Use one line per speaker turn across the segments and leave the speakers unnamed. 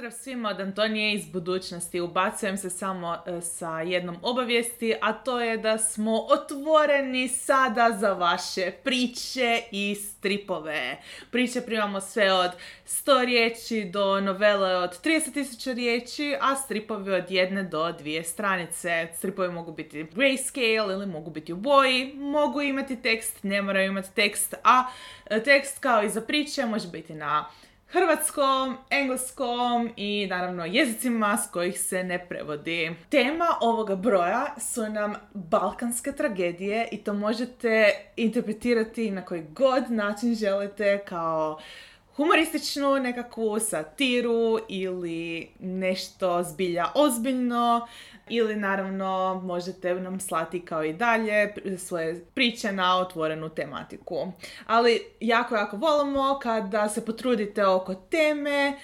Pozdrav svima od Antonije iz budućnosti. Ubacujem se samo e, sa jednom obavijesti, a to je da smo otvoreni sada za vaše priče i stripove. Priče primamo sve od 100 riječi do novele od 30.000 riječi, a stripovi od jedne do dvije stranice. Stripovi mogu biti grayscale ili mogu biti u boji, mogu imati tekst, ne moraju imati tekst, a e, tekst kao i za priče može biti na hrvatskom, engleskom i naravno jezicima s kojih se ne prevodi. Tema ovoga broja su nam balkanske tragedije i to možete interpretirati na koji god način želite kao humorističnu nekakvu satiru ili nešto zbilja ozbiljno ili naravno možete nam slati kao i dalje svoje priče na otvorenu tematiku. Ali jako, jako volimo kada se potrudite oko teme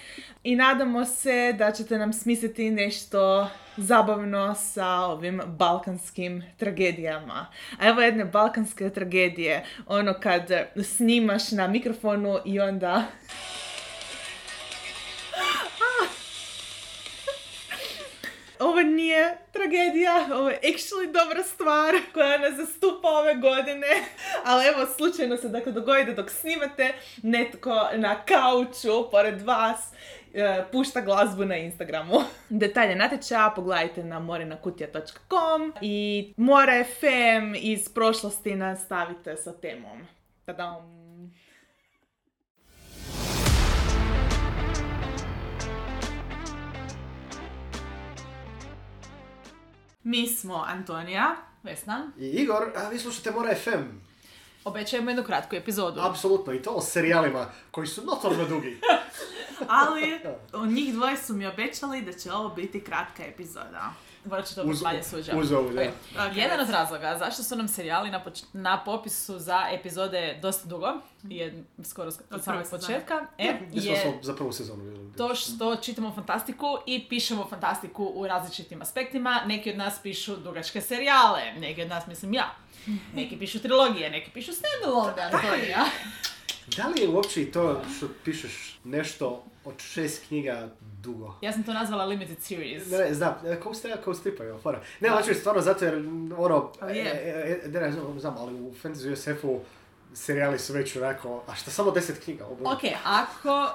i nadamo se da ćete nam smisliti nešto zabavno sa ovim balkanskim tragedijama. A evo jedne balkanske tragedije, ono kad snimaš na mikrofonu i onda ovo nije tragedija, ovo je actually dobra stvar koja nas zastupa ove godine. Ali evo, slučajno se dakle dogodi dok snimate, netko na kauču pored vas pušta glazbu na Instagramu. Detalje natječaja pogledajte na morinakutija.com i More FM iz prošlosti nastavite sa temom. Tadam! Mi smo Antonija, Vesna.
I Igor, a vi slušate Mora FM.
Obećajemo jednu kratku epizodu.
Apsolutno, i to o serijalima koji su notorno dugi.
Ali njih dvoje su mi obećali da će ovo biti kratka epizoda.
Morat ću to uz, suđa.
Uz ovu, da.
Okay. Jedan od razloga zašto su nam serijali na, poč- na popisu za epizode dosta dugo, je skoro od samog početka,
e, je za prvu sezonu.
To što čitamo fantastiku i pišemo fantastiku u različitim aspektima. Neki od nas pišu dugačke serijale, neki od nas, mislim ja. Neki pišu trilogije, neki pišu standalone, Antonija.
Da li je uopće to što pišeš nešto od šest knjiga dugo?
Ja sam to nazvala limited series.
Ne, ne, znam, kao ste ja kao stripa, je fora. Ne, hoću stvarno zato jer, ono, oh,
yeah. e,
e, ne, znam, ali u Fantasy USF-u serijali su već onako, a šta samo deset knjiga?
Ok, ako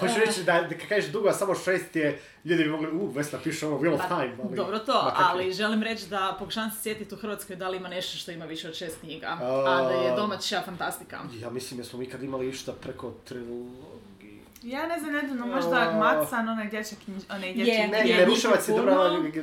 Hoću reći da, da kad kažeš dugo, a samo šest je, ljudi bi mogli, u, Vesna piše ovo of
pa,
Time. Ali,
dobro to, ali želim reći da pokušavam se sjetiti u Hrvatskoj da li ima nešto što ima više od šest knjiga, a, a da je domaća fantastika.
Ja mislim da smo mi kad imali išta preko trilogije.
Ja ne znam, nedavno možda Macan, onaj dječak knjiž... Onaj dječak
je,
ne,
je,
Neruševac je dobro,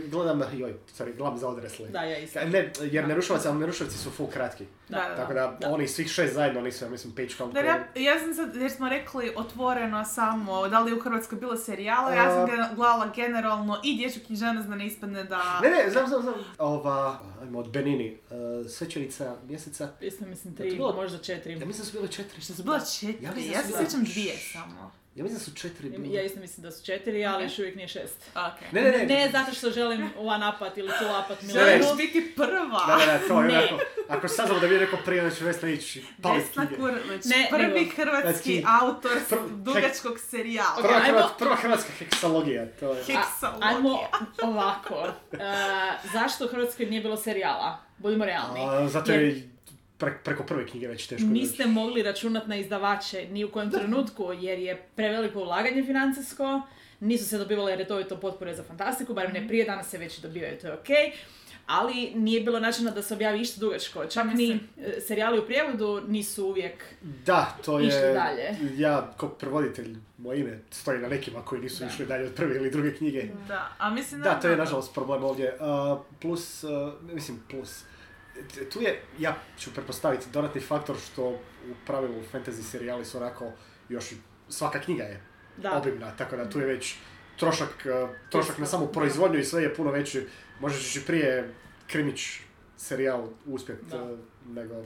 gledam, joj, sorry, gledam za odrasle.
Da, ja isto.
Ne, jer Neruševac, ali Neruševci su full kratki.
Da, da,
Tako da,
da.
oni svih šest zajedno, oni su, ja mislim, page count.
Da, ja, ja sam sad, jer smo rekli otvoreno samo, da li je u Hrvatskoj bilo serijala, ja sam ga gledala generalno i dječju književnost da ne ispadne da...
Ne, ne, znam, znam, znam. Ova, ajmo, od Benini, uh, Svećenica mjeseca.
Isto mislim tri, bilo, možda četiri.
Ja mislim su bile četiri.
Što su bila četiri? Ja, ja se sjećam dvije samo.
Ja mislim da su četiri bili.
Ja isto mislim da su četiri, ali još uvijek nije šest.
Okay.
Ne, ne, ne.
Ne zato što želim one upat ili two upat
Milenu. Želiš biti prva.
Da, da, da, to je onako. Ako saznamo da bi neko prije, da će Vesna ići palit
Vesna Kurlić, ne, prvi nego. hrvatski autor pr- dugačkog serijala.
Prva, okay, hrvat, prva hrvatska heksalogija, to je.
Heksalogija.
Ajmo ovako. Uh, zašto u Hrvatskoj nije bilo serijala? Budimo realni.
A, zato je Jer pre, preko prve knjige već teško
Niste doći. mogli računati na izdavače ni u kojem da. trenutku, jer je preveliko ulaganje financijsko, nisu se dobivale redovito potpore za fantastiku, barem ne prije, danas se već dobivaju, to je okej. Okay ali nije bilo načina da se objavi išta dugačko. Čak ni e, serijali u prijevodu nisu uvijek
Da, to je...
Išli dalje.
Ja, kao prevoditelj, moje ime stoji na nekima koji nisu da. išli dalje od prve ili druge knjige.
Da, a mislim
da... Da, to je nažalost problem ovdje. Uh, plus, uh, mislim, plus, tu je, ja ću pretpostaviti, dodatni faktor što u pravilu fantasy serijali su onako još svaka knjiga je da. obimna, tako da tu je već trošak, trošak na samu proizvodnju i sve je puno veći. Možeš i prije krimić serijal uspjet
Da.
Uh, nego... ono.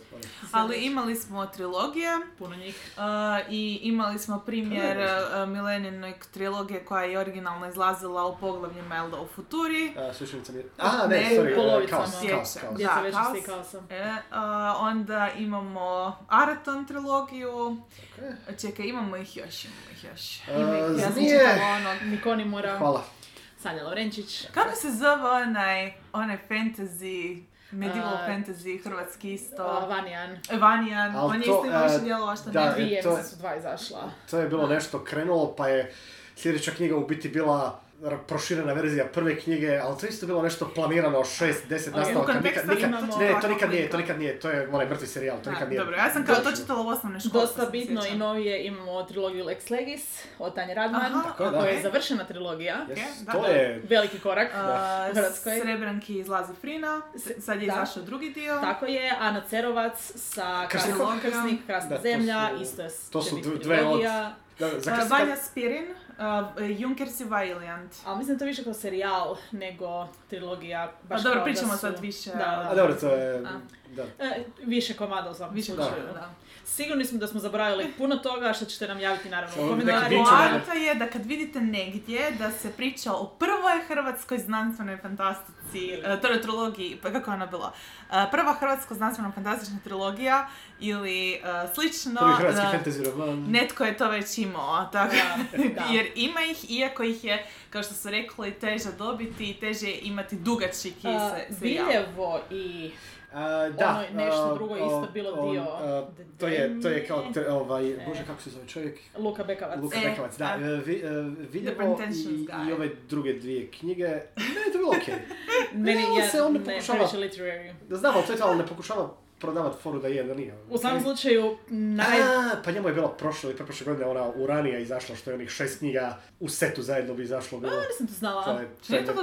Ali imali smo trilogije
Puno njih.
uh, i imali smo primjer uh, Mileninog trilogije koja je originalno izlazila u poglavljima Elda u Futuri.
A, slušanica mi je... A, ne,
Ne,
sorry,
u
uh,
polovicama.
kaos, kaos, kaos.
Da,
večnosti
kaos.
i kaosa.
E, uh, onda imamo Araton trilogiju.
Ok.
Čekaj, imamo ih još, imamo ih još.
Uh,
Ima ih, ja sam
zmije.
čitala onog
Nikoni Mora,
Hvala.
Sanja Lovrenčić.
Kako se zove onaj, onaj fantasy, medieval
A,
fantasy, hrvatski
Uh,
isto,
Vanijan.
Vanijan,
Al
on je
to,
isto imao više
e,
dijelova što
da,
ne.
Dvije,
to-
mislim su dva izašla.
To je bilo nešto krenulo, pa je sljedeća knjiga u biti bila proširena verzija prve knjige, ali to isto bilo nešto planirano, šest, deset
Ok, u
nastavaka.
kontekstu
Nikad, nikad,
imamo
ne, to nikad nije, to nikad nije, to je onaj mrtvi serijal, to
Da,
nikad nije.
dobro, ja sam kao to čitala u osnovnoj školi.
Dosta
pa
bitno i novije imamo trilogiju Lex Legis od Tanje Radman,
Aha,
Tako je, da.
koja je završena trilogija.
Yes, to
da.
je...
Veliki korak u Hrvatskoj.
Srebranki izlazi Frina, sad je izašao drugi dio.
Tako je, Ana Cerovac sa
Krasnik.
Krasnik, Krsnik, Krasna zemlja, isto je
to su dve od- Krasnika-
Vanja Spirin, uh, Junkers i Valiant.
Ali mislim to više kao serijal nego trilogija.
Pa
Baš
dobro,
kao da
pričamo
su-
sad više,
Da, da.
A dobro, to je...
A.
Da.
E, više komada u svakom
Više
slučaju.
da. da.
Sigurni smo da smo zaboravili puno toga što ćete nam javiti naravno u komentarima.
Poanta je da kad vidite negdje da se priča o prvoj hrvatskoj znanstvenoj fantastici, e, to je trilogiji, pa kako je ona bila? E, Prva hrvatsko znanstveno fantastična trilogija ili e, slično,
Prvi hrvatski fantasy roman.
netko je to već imao, tako
Da, da.
jer ima ih, iako ih je, kao što su rekli, teže dobiti i teže imati dugački se, serijal.
Biljevo i
A, da,
ono je nešto
a,
drugo
a,
isto bilo
on,
dio
a, to je, to je kao, te- ovaj,
Ne.
bože kako se zove čovjek?
Luka Bekavac.
Luka
E,
Bekovac, da. e, Vi, e,
Pretensions
i, i ove druge dvije knjige, ne, to je bilo okej.
Meni
Ne, on
je
se on ne
ne,
pokušava-
previše literary.
Da znam, ali to je to, ali ne pokušava prodavati foru da je, da nije.
U svakom slučaju, naj...
A, pa njemu je bilo prošle ili preprošle godine ona Uranija izašla, što je onih šest knjiga u setu zajedno bi izašlo. Bilo.
Nisam to znala.
To je, to
Nije
je,
to?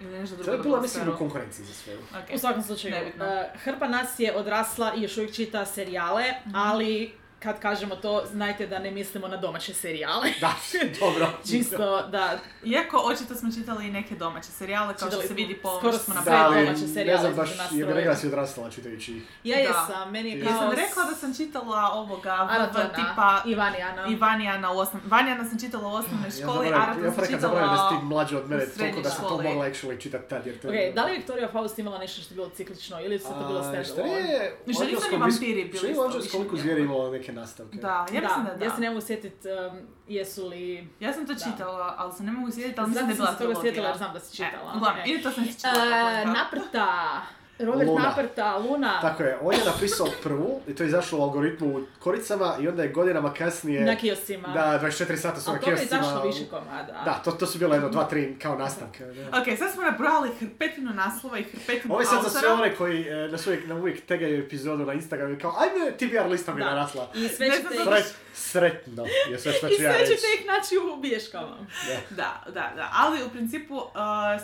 Ili nešto drugo
to je bilo, mislim, u konkurenciji za sve.
Ok.
U svakom slučaju,
Nebitno.
uh, hrpa nas je odrasla i još uvijek čita serijale,
Mhm.
ali kad kažemo to, znajte da ne mislimo na domaće serijale.
Da, dobro.
Čisto da
Iako očito smo čitali i neke domaće serijale, kao što se vidi po
skoro
što smo
sve
napravili.
ali
domaće
ne
serijale
znam
između
baš, je rekla si odrastala čitajući ih.
Ja
Da.
jesam, meni je kao...
Jesam rekla da sam čitala ovoga
Anatona
tipa
i Vanijana.
i Vanijana u osnovnoj... Vanijana sam čitala u osnovnoj
Ja
školi,
ja
sam
ponekad zaboravim da si
čitala...
ti mlađa od mene, toliko da sam to mogla actually čitati tad, jer to
Ok, da li je Victoria Faust imala nešto što je bilo ciklično ili su to bilo stand
Što nije...
Ništa,
u
nisu ni vampiri bili
Što
isto više
liku
njemu.
zvijeri imalo neke nastavke?
Da, ja mislim da da.
Ja se ne mogu sjetiti um, jesu li...
Ja sam to
Da.
čitala, ali se ne mogu sjetiti, ali mislim da
da
je
sam
bila
se toga sjetila
trilogija.
jer znam da si čitala.
E, uglavnom,
E.
ili to sam čitala.
E,
tako da.
naprta, Robert
Luna.
Naprta, Luna,
Tako je, on je napisao prvu i to je izašlo u algoritmu u koricama i onda je godinama kasnije...
na kioscima.
Da, 24 sata su
Ali
na
to je
kioscima.
izašlo više komada.
Da, to, to su bilo jedno, dva, tri kao nastavke. Da.
Ok, sad smo nabrojali hrpetinu naslova i hrpetinu
Ovo je sad za sve one koji e, nas uvijek, nam uvijek tegaju epizodu na Instagramu i kao ajme, TBR lista mi je
Da.
narasla.
I sve ćete
Sret, sretno je sve što
i
ću ja
sve
reći.
ćete ih naći u bilješkama.
Da.
Da, da, da, ali u principu uh,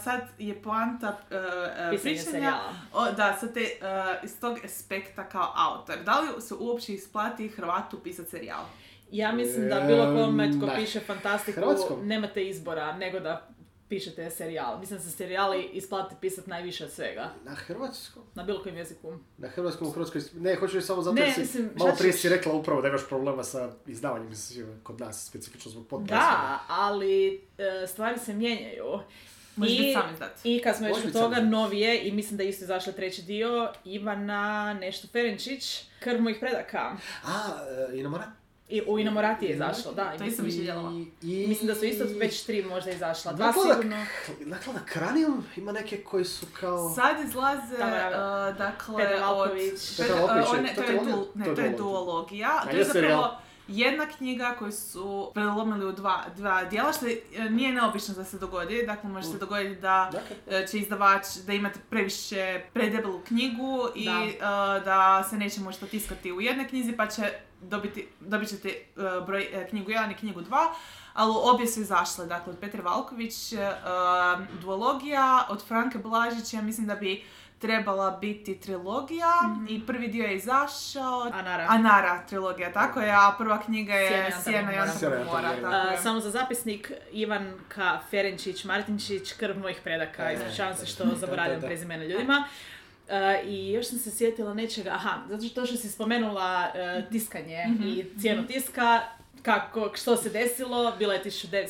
sad je poanta uh, uh, pričanja. O, da, sa te, uh, iz tog aspekta kao autor. Da li se uopće isplati Hrvatu pisati serijal?
Ja mislim da bilo kome tko
Ne.
piše fantastiku
Hrvatskom?
nemate izbora nego da pišete serijal. Mislim da se serijali isplati pisati najviše od svega.
Na hrvatskom?
Na bilo kojem jeziku.
Na hrvatskom u Hrvatskoj... Ne, hoću reći samo zato
Ne,
jer si
mislim,
malo prije si rekla upravo da imaš problema sa izdavanjem mislim, kod nas, specifično zbog podcasta.
Da, ali e, stvari se mijenjaju.
Možeš
I-
biti sam izdat.
I kad smo
biti
toga
samo.
novije, i mislim da je isto izašao treći dio, Ivana nešto Ferenčić, Krv mojih predaka.
A, e, i na Morat?
I u Inamorati je izašlo, da.
To
i
nisam
mislim,
više vidjela.
I,
mislim da su isto već tri možda izašla. Dva
Naklada-
sigurno.
Naklada Kranium ima neke koji su kao...
Sad izlaze,
Tamara-
uh, dakle,
Petar
od... Petar
Valković je-
one-
to
to
je to je
to je
duologija.
To je zapravo jedna knjiga koju su prelomili u dva, dva dijela, što je- nije neobično da se dogodi. Dakle, može se dogoditi da
Dakle,
e, će izdavač, da imate previše predebelu knjigu i
Da.
e, da se neće moći to tiskati u jednoj knjizi, pa će dobiti, dobit ćete e, broj, e, knjigu 1 i knjigu 2. Ali obje su izašle, dakle, od Petre Valković, e, duologija, od Franke Blažića, ja mislim da bi trebala biti trilogija i prvi dio je izašao,
Anara.
Anara trilogija, tako je, a prva knjiga je
Sjena i Antanog
mora, je.
samo za zapisnik, Ivanka Ferenčić Martinčić, krv mojih predaka,
E,
ispričavam se što zaboravljam prezimena ljudima. E, I još sam se sjetila nečega, aha, zato što to što si spomenula e, tiskanje i cijenu tiska, kako, što se desilo, bila je 1953.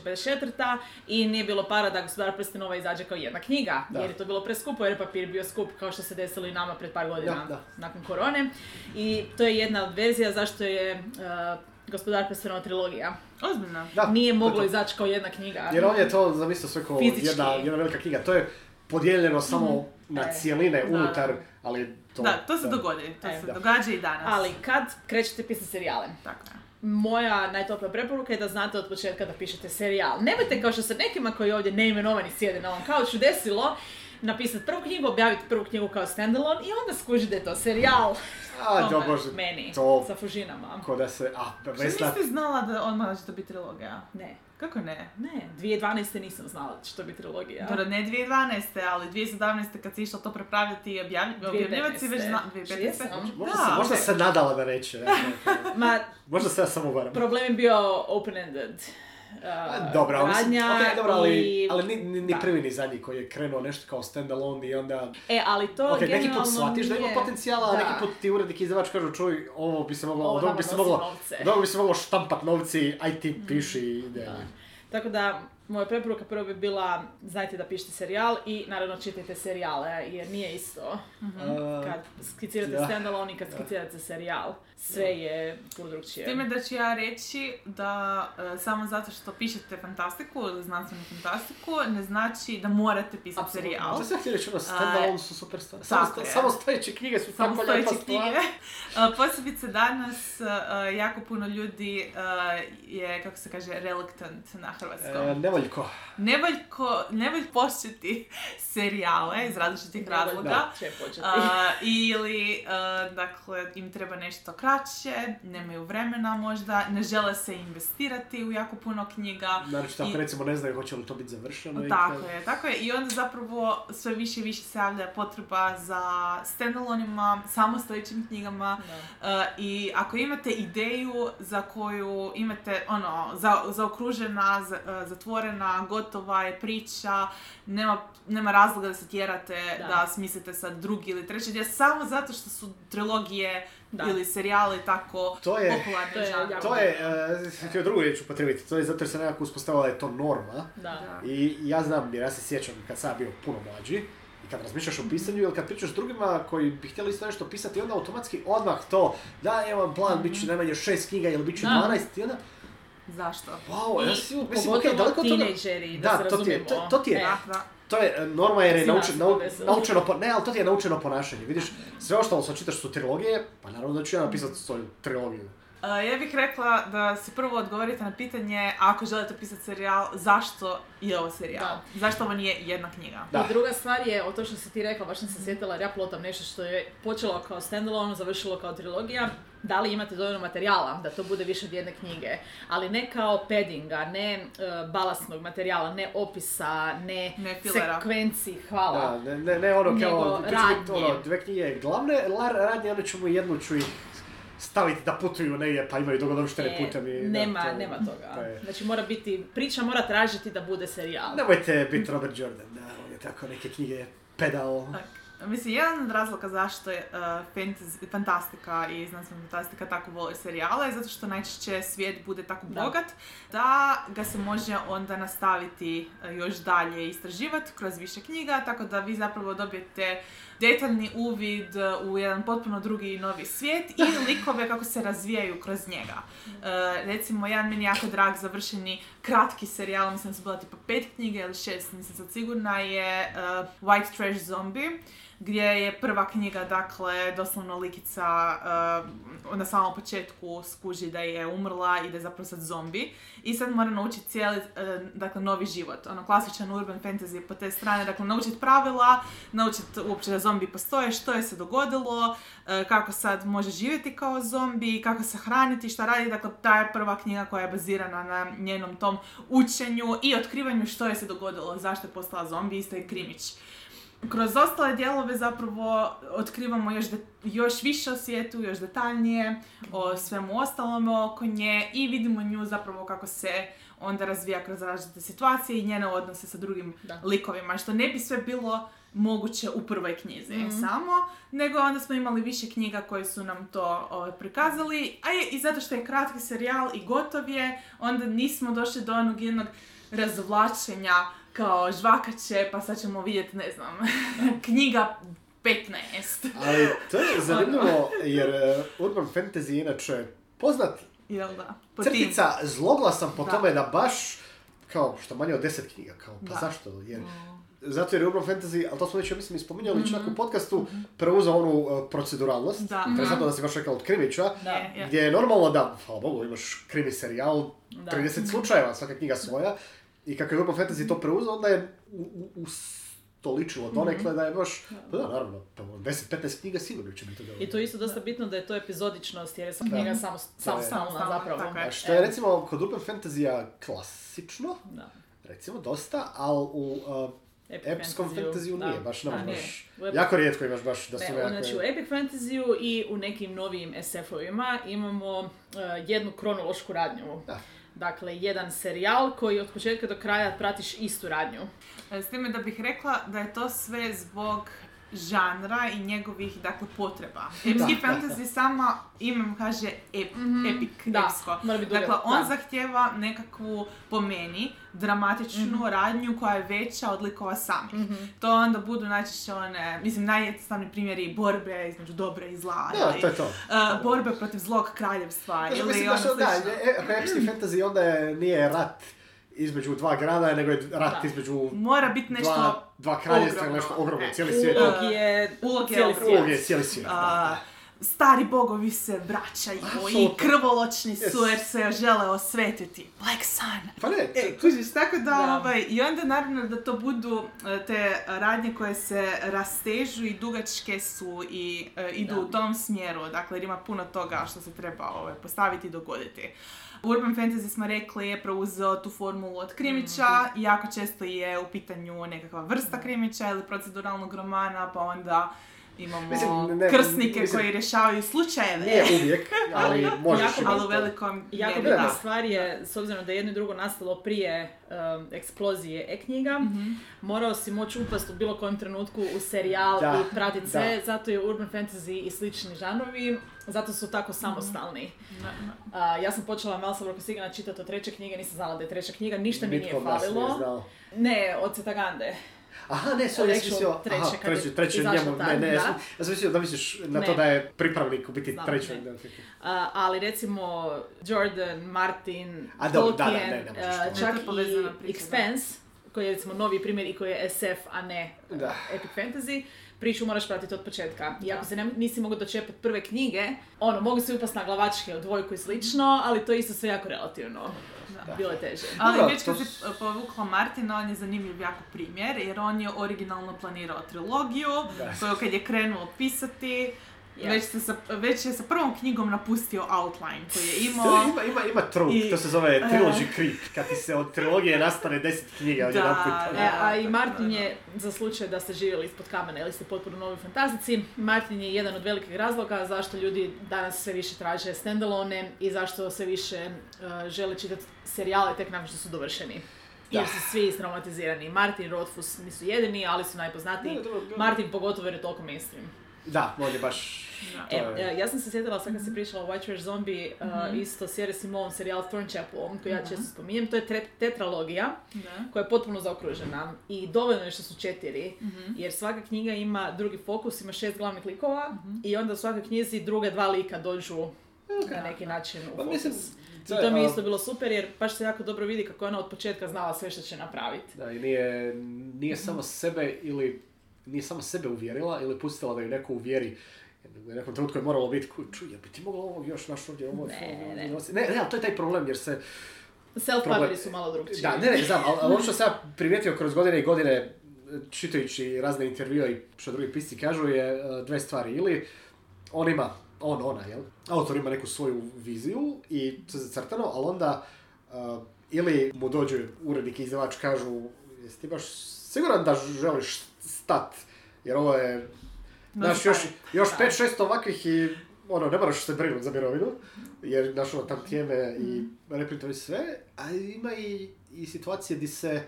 54. i nije bilo para da gospodar prstenova izađe kao jedna knjiga,
Da.
jer je to bilo preskupo, jer je papir bio skup, kao što se desilo i nama pred par godina
Da, da.
nakon korone. I to je jedna od verzija zašto je e, gospodar prstenova trilogija.
Ozbiljno.
Da,
nije moglo
to.
izaći kao jedna knjiga.
Jer on je to zamislio sve kao jedna, jedna velika knjiga. To je podijeljeno samo na
E,
cijeline
da,
unutar,
da.
ali to...
Da, to se dogodi. To
E,
se
da.
događa i danas.
Ali kad krećete pisati serijale,
Tako je.
Moja najtoplja preporuka je da znate od početka da pišete serijal. Nemojte kao što se nekima koji ovdje neimenovani sjede na ovom kauču desilo, napisati prvu knjigu, objaviti prvu knjigu kao standalone i onda skuži da je to serijal.
A, da, bože,
meni,
to...
sa fužinama.
Ko da se... A,
Što
Vesna...
niste znala da odmah će to biti trilogija?
Ne,
Kako ne?
ne, 2012. nisam znala da će to biti trilogija.
Dobro, ne 2012. ali 2017. kad si išla to prepravljati i objavljivati si već zna...
2015.
2015.
Jesam.
Možda,
Da,
se, možda se nadala da neće. ne, ne, ne.
Ma,
Možda se ja samo varam.
problem je bio open-ended. Uh, radnja
okej, dobro, ali,
i-
ali ni, ni, ni prvi ni zadnji koji je krenuo nešto kao standalone i onda...
E, ali to
Ok, neki put shvatiš da ima potencijala, a
Da.
neki put ti urednik i izdavač kažu čuj, ovo bi se moglo,
Ovo
bi se moglo, ovog bi se moglo štampat novci, aj ti piši ide.
Da. Tako da, moja preporuka prvo bi bila, znajte da pišete serijal i naravno čitajte serijale, jer nije isto
A,
kad skicirate
da.
standalone i kad skicirate serijal. Sve je puno drugčije.
S time da ću ja reći da e, samo zato što pišete fantastiku ili znanstvenu fantastiku ne znači da morate pisati
Apsolutno.
serijal.
To sam htio reći, ono, standalone su super stvari. Samo,
je.
samo stojeće knjige su
Samo
tako lijepa stvar.
knjige. E, Posebice danas e, jako puno ljudi je, kako se kaže, reluctant na hrvatskom.
E, nevoljko.
Nevoljko, nevoljko početi serijale iz različitih razloga.
Da, će početi.
A, ili, a, dakle, im treba nešto kraće, nemaju vremena možda, ne žele se investirati u jako puno knjiga.
Naročito ako
I-
recimo ne znaju hoće li to biti završeno.
Tako je, tako je. I onda zapravo sve više i više se javlja potreba za standalonima, samostojećim knjigama.
Da.
Uh, I ako imate ideju za koju imate, ono, za, zaokružena, za- uh, zatvorena, gotova je priča, nema, nema razloga da se tjerate
Da.
da, smislite sad drugi ili treći dio, samo zato što su trilogije
Da.
ili serijali tako
To je-
popularni
to je
žanr.
To je, uh, htio drugu riječ upotrebiti, to je zato jer se nekako uspostavila da je to norma.
Da.
I ja znam, jer ja se sjećam kad sam bio puno mlađi, i kad razmišljaš o pisanju ili kad pričaš s drugima koji bi htjeli isto nešto pisati, onda automatski odmah to, da, evo vam plan, bit će najmanje šest knjiga ili bit će. 12 i onda,
Zašto?
wow, ja si, mislim,
pogotovo
okej, daleko od toga.
tinejdžeri, da,
Da,
se
to ti je- to- to ti je-
E,
Da, da.
To je e, norma jer je naučeno, po- ne, ali to ti je naučeno ponašanje. Vidiš, sve ostalo što čitaš su trilogije, pa naravno da ću ja napisati svoju trilogiju.
Uh, ja bih rekla da se prvo odgovorite na pitanje ako želite pisati serijal, zašto je ovo serijal?
Da.
Zašto ovo nije jedna knjiga?
Da.
I druga stvar je, o to što si ti rekla, baš sam se sjetila jer ja plotam nešto što je počelo kao standalone, završilo kao trilogija, da li imate dovoljno materijala da to bude više od jedne knjige, ali ne kao paddinga, ne e, balastnog materijala, ne opisa, ne,
Ne
sekvenci, hvala.
Da, ne, ne, ne ono kao, biti
radnje.
ono, dve knjige glavne la- radnje, onda ćemo jednu ću ih staviti da putuju negdje pa imaju dogodovštene
E,
putem i... da,
nema,
to-
nema toga.
to je-
Znači mora biti, priča mora tražiti da bude serijal.
Nemojte biti Robert Jordan, da, on je tako neke knjige pedao.
Tak. Mislim, jedan od razloga zašto je uh, fantasy, fantastika i znanstvena fantastika tako vole serijale je zato što najčešće svijet bude tako
Da.
bogat da ga se može onda nastaviti uh, još dalje istraživati kroz više knjiga, tako da vi zapravo dobijete detaljni uvid uh, u jedan potpuno drugi i novi svijet i likove kako se razvijaju kroz njega. Uh, recimo, jedan meni jako drag završeni kratki serijal, mislim da su bila tipa pet knjige ili šest, nisam sad sigurna, je uh, White Trash Zombie gdje je prva knjiga, dakle, doslovno likica uh, na samom početku skuži da je umrla i da je zapravo sad zombi. I sad mora naučiti cijeli, uh, dakle, novi život. Ono, klasičan urban fantasy po te strane, dakle, naučiti pravila, naučiti uopće da zombi postoje, što je se dogodilo, uh, kako sad može živjeti kao zombi, kako se hraniti, šta radi, dakle, ta je prva knjiga koja je bazirana na njenom tom učenju i otkrivanju što je se dogodilo, zašto je postala zombi, isto je krimić kroz ostale dijelove zapravo otkrivamo još, de- još više o svijetu, još detaljnije o svemu ostalome oko nje i vidimo nju zapravo kako se onda razvija kroz različite situacije i njene odnose sa drugim
Da.
likovima. Što ne bi sve bilo moguće u prvoj knjizi
Mhm.
samo, nego onda smo imali više knjiga koje su nam to ovaj, prikazali, a je i zato što je kratki serijal i gotov je, onda nismo došli do onog jednog razvlačenja kao žvakaće, pa sad ćemo vidjeti, ne znam, knjiga 15.
Ali to je zanimljivo jer uh, Urban Fantasy inače poznat
Jel da? Po tim.
crtica zloglasan po
Da.
tome da baš kao što manje od deset knjiga, kao pa
Da.
zašto? Jer, zato jer je Urban Fantasy, ali to smo već ja mislim i spominjali čak
Mhm.
u podcastu, preuzeo onu uh, proceduralnost.
Da.
Interesantno da si baš rekao od krimića, gdje je normalno da, hvala Bogu, imaš krimi serijal,
Da.
30 slučajeva, svaka knjiga svoja, i kako je Urban Fantasy to preuzeo, onda je u, u, ustoličilo donekle da je baš, pa da, naravno, pa 10-15 knjiga sigurno će biti dobro.
I to je isto dosta bitno da je to epizodičnost, jer je sam knjiga samo, samostalna zapravo.
tako
što je recimo kod Urban Fantasy klasično,
Da.
recimo dosta, ali u uh,
Epic
epskom fantasy nije, baš
nije.
baš, jako rijetko imaš baš da su
Ne, znači u Epic Fantasy-u i u nekim novijim SF-ovima imamo uh, jednu kronološku radnju.
Da.
Dakle, jedan serijal koji od početka do kraja pratiš istu radnju.
E, S time da bih rekla da je to sve zbog žanra i njegovih, dakle, potreba. Epski
Da,
fantasy sama imam kaže ep, epik,
Da,
epsko. Dakle, on
da.
zahtjeva nekakvu, po meni, dramatičnu radnju koja je veća od likova samih. To onda budu najčešće one, mislim, najjednostavniji primjeri borbe između dobre i zla.
Da,
ili,
to je to.
uh, borbe protiv zlog kraljevstva
Znači,
ili
mislim
ono
da što, da,
slično.
e, epski fantasy, onda je, nije rat između dva grada, nego je rat
Da.
između
Mora biti nešto
dva, dva
ogromno.
nešto ogromno,
E,
cijeli svijet.
Ulog je
Ulog je
cijeli svijet.
Ulog je cijeli svijet, da,
A,
da.
stari bogovi se vraćaju i krvoločni su
Yes.
jer se žele osvetiti. Black Sun.
Pa ne,
E, kužiš, tako da,
Da.
ovaj, i onda naravno da to budu e, te radnje koje se rastežu i dugačke su i e, idu
Da.
u tom smjeru, dakle jer ima puno toga što se treba ovaj, postaviti i dogoditi. Urban Fantasy smo rekli je preuzeo tu formulu od krimića,
Mhm.
jako često je u pitanju nekakva vrsta krimića ili proceduralnog romana, pa onda imamo
Mislim, ne-
krsnike
mislim-
koji rješavaju slučajeve.
nije uvijek, ali
Ali
možeš
jako-
Ali u velikom
Jako bitna
da.
stvar je, s obzirom da je jedno i drugo nastalo prije um, eksplozije e-knjiga,
Mhm.
morao si moći upast u bilo kojem trenutku u serijal
Da,
i pratiti sve, zato je urban fantasy i slični žanrovi, zato su tako samostalni.
Da, da.
A, ja sam počela malo sam Sigana čitati od treće knjige, nisam znala da je treća knjiga, ništa mi
Nitko
nije falilo. Ne, od Setagande.
Aha, ne,
Od
sorry, ja sam mislio,
treće,
aha, treći, treći njemu, ne, ne, ja sam,
da.
ja sam mislio da misliš na to
Ne.
da je pripravnik u biti
Znam,
treći.
ne. A, ali recimo Jordan, Martin,
A, dobro, da, da,
Tolkien,
ne, ne to.
čak
to
i. Expanse, koji je recimo novi primjer i koji je SF, a ne uh,
Da.
Epic Fantasy, priču moraš pratiti od početka. I ako se ne, nisi mogao dočepati prve knjige, ono, mogu se upast na glavačke u dvojku i slično, ali to je isto sve jako relativno.
Da.
Bilo je teže.
Ali
Dobro,
već
to
kad si
s-
povukla Martina, on je zanimljiv jako primjer, jer on je originalno planirao trilogiju,
Da.
koju kad je krenuo pisati, Već, se sa, već je sa prvom knjigom napustio outline koji je imao.
ima, ima, ima trup,
I-
to se zove trilogy creep, kad ti se od trilogije nastane deset knjiga
Da,
odjedanput.
da.
E, a i Martin je, za slučaj da ste živjeli ispod kamena ili ste potpuno novi fantastici, Martin je jedan od velikih razloga zašto ljudi danas sve više traže standalone i zašto sve više uh, žele čitati serijale tek nakon što su dovršeni. Jer
Da.
su svi istraumatizirani. Martin, Rothfuss nisu jedini, ali su najpoznatiji. Martin pogotovo jer je toliko mainstream.
Da, on je baš...
Da.
E,
je-
e, ja sam se sjetila sad kad si pričala o White Trash Zombie, uh,
Mhm.
isto Sierra Simone serijal Thornchapel, koji ja
Mhm.
često spominjem, to je tre- tetralogija
Da.
koja je potpuno zaokružena i dovoljno je što su četiri,
Mhm.
jer svaka knjiga ima drugi fokus, ima šest glavnih likova i onda u svakoj knjizi druge dva lika dođu na neki način u
Pa
fokus.
mislim,
I
to je,
to mi je isto bilo super jer baš se jako dobro vidi kako je ona od početka znala sve što će napraviti.
Da, i nije, nije samo sebe ili nije samo sebe uvjerila ili pustila da ju neko uvjeri. U nekom trenutku je moralo biti, "Ku, čuj, jel bi ti mogla ovog još naš ovdje, ovo,
Ne, ne.
nosi?" ne, ne, ali to je taj problem jer se, Problem-
su malo drugčiji.
da, ne, ne, znam, ali, ali ono što sam ja primijetio kroz godine i godine čitajući razne intervjue i što drugi pisci kažu je e, dve stvari. Ili on ima, on, ona, jel? Autor ima neku svoju viziju i to je zacrtano, ali onda e, ili mu dođu urednik i izdavač kažu jesi ti baš siguran da želiš stat? Jer ovo je, znaš, još, još
Da.
pet, šest ovakvih i ono, ne moraš se brinuti za mirovinu, jer znaš ono tam tijeme i reprintovi sve, a ima i, i situacije di se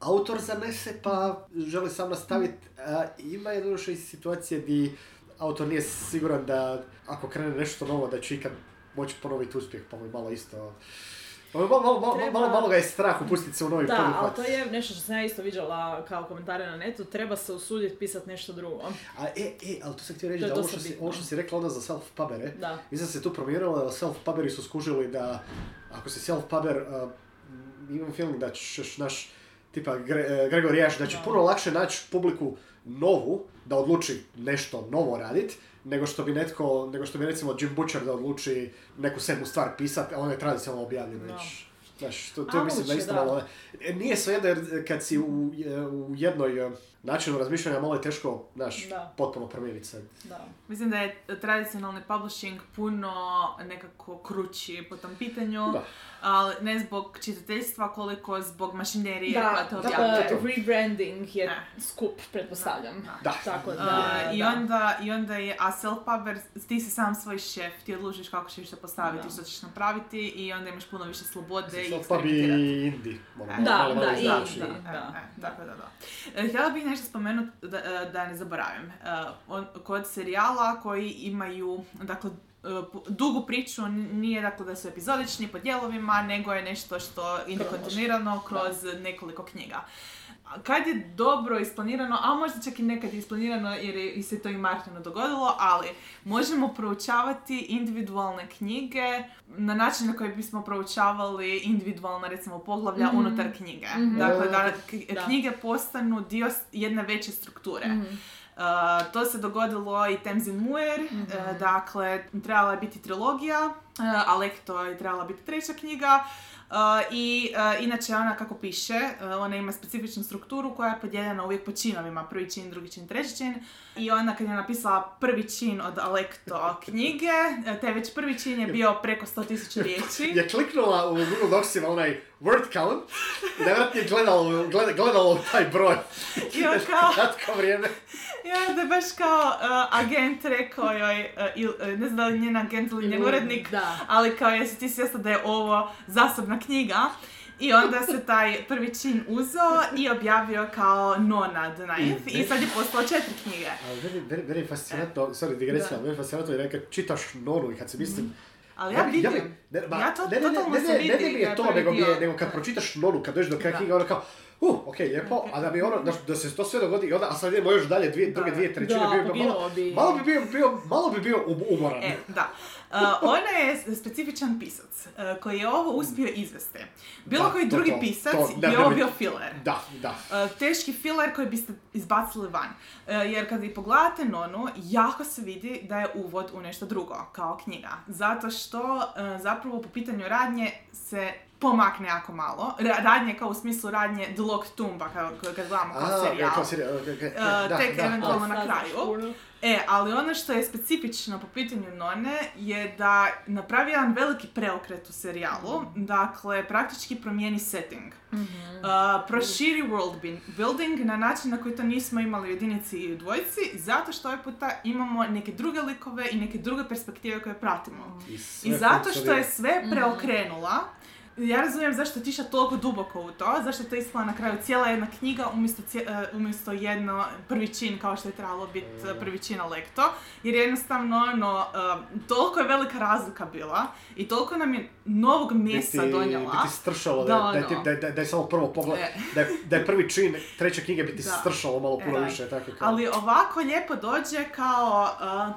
autor zanese pa želi sam nastaviti. A, ima je doduše i situacije di autor nije siguran da ako krene nešto novo da će ikad moći ponoviti uspjeh, pa mu je malo isto... Malo, malo, malo,
Treba-
malo, malo ga je strah upustiti se u novi
Da,
poduhvat.
ali to je nešto što sam ja isto viđala kao komentare na netu, treba se usuditi pisati nešto drugo.
A, e, e, ali to sam htio reći da ovo što, si, ovo što si rekla onda za self-pubere,
Da.
mislim da se tu promijenilo, da self-puberi su skužili da ako si self-puber, uh, imam feeling da ćeš naš, tipa Gre, Gregor Jaš, da će
Da.
puno lakše naći publiku novu, da odluči nešto novo radit, nego što bi netko, nego što bi recimo Jim Butcher da odluči neku sedmu stvar pisat, a on je tradicionalno objavljen
Da.
već. Znaš, to, to mislim da isto malo... e, Nije svejedno jer kad si u, u jednoj e, načinu razmišljanja malo je teško, znaš,
Da.
potpuno promijeniti se.
Da.
Mislim da je tradicionalni publishing puno nekako krući po tom pitanju,
Da.
ali ne zbog čitateljstva koliko zbog mašinerije
Da,
koja to
da,
objavljuje.
to.
rebranding je
E.
skup, pretpostavljam.
Da.
Tako da,
Uh, I
da.
onda, i onda je, a self-puber, ti si sam svoj šef, ti odlučiš kako ćeš to postaviti,
Da.
što ćeš napraviti i onda imaš puno više slobode i
Pa bi
eksperimentirati. Da,
da, i
izaći,
Indi.
Da,
Da.
e, tako da, da. E, Htjela bih nešto spomenuti da, e, da ne zaboravim. E, on- kod serijala koji imaju, dakle, e, dugu priču, nije dakle da su epizodični po dijelovima, nego je nešto što ide kontinuirano kroz nekoliko knjiga. Kad je dobro isplanirano, a možda čak i nekad je isplanirano jer je se to i Martinu dogodilo, ali možemo proučavati individualne knjige na način na koji bismo proučavali individualna recimo poglavlja
Mhm.
unutar knjige.
Mhm.
Dakle, da k-
Da.
knjige postanu dio jedne veće strukture.
Mhm.
Uh, to se dogodilo i Tamsin Muir,
Mhm.
uh, dakle, trebala je biti trilogija, uh, a Lekto je trebala biti treća knjiga. Uh, I uh, inače ona kako piše, uh, ona ima specifičnu strukturu koja je podijeljena uvijek po činovima, prvi čin, drugi čin, treći čin. I ona kad je napisala prvi čin od Alekto knjige, te već prvi čin je bio preko 100.000 riječi.
Je kliknula u Google Docsima onaj word count nevjerojatno je gledalo, gleda, gledalo taj broj.
I on kao,
vrijeme.
I onda je baš kao uh, agent rekao joj, uh, il- uh, ne znam da li njen agent ili njen urednik,
Da.
ali kao jesi ti svjesna da je ovo zasebna knjiga. I onda se taj prvi čin uzeo i objavio kao Nona the Ninth i sad je poslao četiri knjige.
Ali je fascinantno, sorry, digresija,
Da.
je fascinantno jer kad čitaš Nonu i kad si mislim...
Ali ja
bi- bi-
vidim.
ne, ma,
Ja to-
ne, ne, ne,
totalno
ne,
se
ne, ne, ne mi
da
je
je
to,
prvi
nego, mi je,
dio.
nego kad pročitaš Nonu, kad dođeš do kraja
Da.
knjiga, onda kao, uh, ok, lijepo, a da bi ono, da, da se to sve dogodi, i onda, a sad idemo još dalje, dvije, druge dvije trećine,
Da,
bio bi malo,
bi.
malo bi bio, bio, malo bi bio um- umoran.
E, da. Uh, ona je specifičan pisac uh, koji je ovo uspio izvesti. Bilo
Da,
koji
to,
drugi
to,
pisac
to, ne,
je ovo
bi-
bio filler.
Da, da.
Uh, teški filler koji biste izbacili van. Uh, jer kad i pogledate Nonu, jako se vidi da je uvod u nešto drugo, kao knjiga. Zato što uh, zapravo po pitanju radnje se pomakne jako malo. Ra- radnje kao u smislu radnje The Locked Tomba, kao, kad gledamo kao
A,
serijal.
kao serijal, ok, ok,
Uh,
da,
tek
da.
eventualno na kraju. E, ali ono što je specifično po pitanju None je da napravi jedan veliki preokret u serijalu, dakle, praktički promijeni setting.
Mhm.
Uh, proširi world building na način na koji to nismo imali u jedinici i u dvojici, zato što ovaj puta imamo neke druge likove i neke druge perspektive koje pratimo.
I,
zato što je sve preokrenula, ja razumijem zašto je tiša toliko duboko u to, zašto je to ispala na kraju cijela jedna knjiga umjesto, cije- e, umjesto jedno prvi čin kao što je trebalo biti e, prvi čin Lekto, jer jednostavno ono, e, toliko je velika razlika bila i toliko nam je novog mjesta donijela.
biti stršalo,
Da,
da,
ono.
da, je- da, je- da je samo prvo pogled,
E.
da, je, da je prvi čin treće knjige biti stršalo malo
E,
puno
da.
više, tako kao.
Ali ovako lijepo dođe kao uh,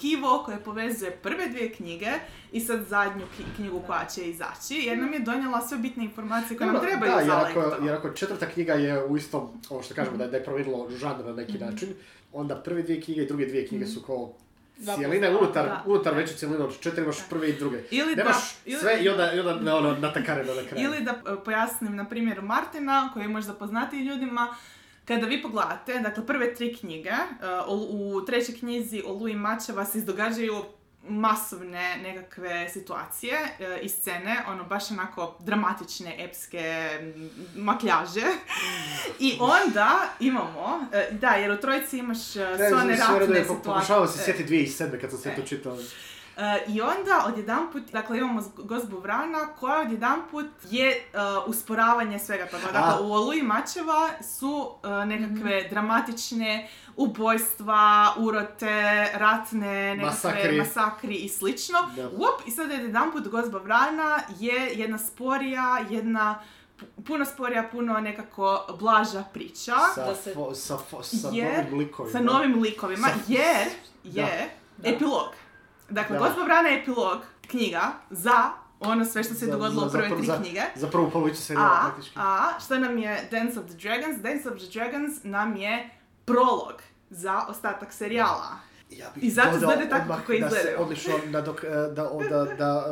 tkivo koje povezuje prve dvije knjige i sad zadnju knjigu koja će izaći, jer nam je donijela sve bitne informacije koje nam trebaju
da,
za
jer ako, jer ako četvrta knjiga je u istom, ovo što kažemo, da, je- da je promijenilo žanr na neki način, onda prve dvije knjige i druge dvije knjige su kao cijeline unutar,
da.
unutar veće od četiri imaš prve i druge.
Ili da-
Nemaš
ili-
sve i onda, i onda ne, ono, natakareno na kraju.
Ili da e, pojasnim na primjeru Martina, koji je možda poznatiji ljudima, kada vi pogledate, dakle prve tri knjige, e, u, trećoj knjizi o Lui Mačeva se izdogađaju masovne nekakve situacije e, i scene, ono baš onako dramatične, epske makljaže. I onda imamo, e, da, jer u trojici imaš e, sve one ratne situacije.
Pokušavam se
E,
sjetiti 2007. kad sam sve
E.
to čitao.
I onda odjedanput, dakle imamo gosbu Vrana koja odjedanput je e, usporavanje svega toga. Dakle, u Oluji Mačeva su e, nekakve dramatične ubojstva, urote, ratne, nekakve
Masakri.
masakri i slično. Uop, i sada jedanput gosba Vrana je jedna sporija, jedna pu- puno sporija, puno nekako blaža priča.
Sa,
Da se-
fo- sa, fo- sa
Jer-
novim likovima.
Sa novim likovima,
Sa-
jer je
Da.
epilog. Dakle,
Da.
Gospa Vrana je epilog knjiga za ono sve što se
Za-
dogodilo u prve
za-
tri
za-
knjige.
Za prvu polovicu serijala praktički.
a što nam je Dance of the Dragons? Dance of the Dragons nam je prolog za ostatak serijala.
Ja bih
I zato izgleda tako kako
Da se odlično nadok, e, da, o- da, da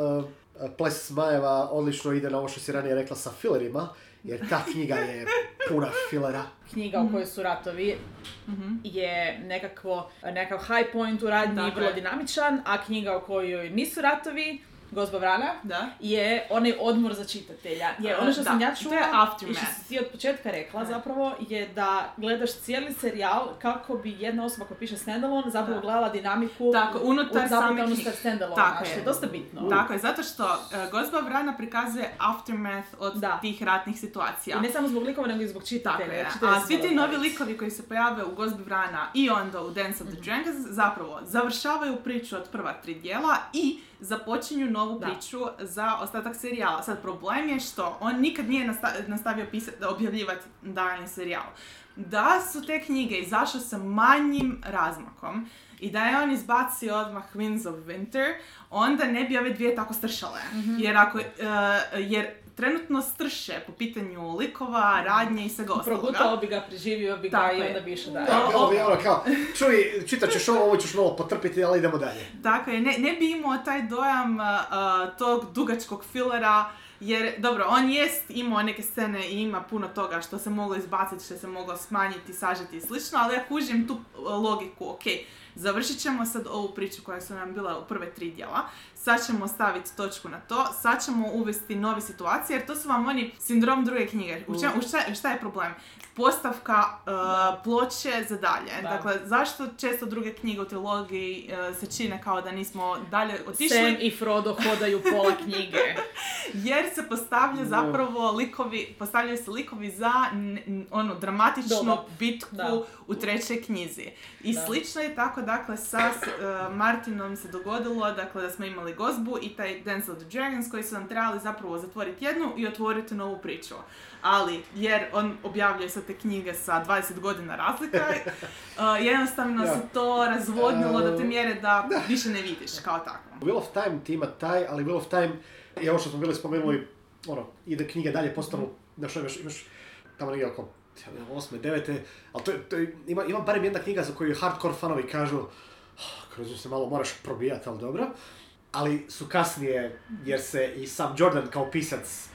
e, ples zmajeva odlično ide na ovo što si ranije rekla sa filerima, jer ta knjiga je puna filera.
knjiga u kojoj su ratovi je nekakvo, nekakav high point u radnji, vrlo dinamičan, a knjiga u kojoj nisu ratovi, Gospa Vrana,
Da.
je onaj odmor za čitatelja. Jer ono što
Da,
sam ja čula
je
i što si ti od početka rekla zapravo je da gledaš cijeli serijal kako bi jedna osoba koja piše standalone zapravo
Da.
gledala dinamiku
Tako, unutar same
unutar
knjige.
standalone,
Tako
što
je.
je dosta bitno.
Tako je, zato što uh, Gospa Vrana prikazuje aftermath od
Da.
tih ratnih situacija.
I ne samo zbog likova, nego i zbog
Tako
čitatelja.
je.
Čitatelji
A svi ti novi likovi koji se pojave u Gosbi Vrana i onda u Dance of the Dragons zapravo završavaju priču od prva tri dijela i započinju novu
Da.
priču za ostatak serijala. Sad problem je što on nikad nije nasta- nastavio pisati, objavljivati daljnji serijal. Da su te knjige izašle sa manjim razmakom i da je on izbacio odmah Winds of Winter, onda ne bi ove dvije tako stršale. Jer ako, e, jer trenutno strše po pitanju likova, radnje i svega ostaloga.
Progutao bi ga, preživio bi ga
Tako
i
je.
onda bi išao dalje.
Da, bilo bi ono kao, čuj, čitat ćeš ovo, ovo ćeš malo potrpiti, ali idemo dalje.
Tako je, ne, ne bi imao taj dojam tog dugačkog filera, jer, dobro, on jest imao neke scene i ima puno toga što se moglo izbaciti, što se moglo smanjiti, sažeti i slično, ali ja kužim tu logiku, ok, završit ćemo sad ovu priču koja su nam bila u prve tri dijela, sad ćemo staviti točku na to, sad ćemo uvesti nove situacije, jer to su vam oni sindrom druge knjige. U, čem- u šta, šta je problem? Postavka uh, ploče za dalje.
Da.
Dakle, zašto često druge knjige u trilogiji uh, se čine kao da nismo dalje
Sam
otišli?
i Frodo hodaju pola knjige.
Jer se postavlja zapravo likovi, postavljaju se likovi za n- n- onu dramatičnu
Doba.
bitku
Da.
u trećoj knjizi. I
Da.
slično je tako, dakle, sa uh, Martinom se dogodilo, dakle, da smo imali Gozbu i taj Dance of the Dragons koji su nam trebali zapravo zatvoriti jednu i otvoriti novu priču. Ali, jer on objavljuje sad te knjige sa 20 godina razlika, uh, jednostavno se to razvodnilo do te
Uh,
mjere da više ne vidiš kao takvo.
Wheel of Time ti ima taj, ali Wheel of Time je ovo što smo bili spomenuli, ono, ide knjige dalje postanu, znaš, imaš, imaš tamo negdje oko osme, devete, ali to, je- to ima, ima barem jedna knjiga za koju hardcore fanovi kažu "Ah, kroz nju se malo moraš probijati, ali dobro. Ali su kasnije, jer se i sam Jordan kao pisac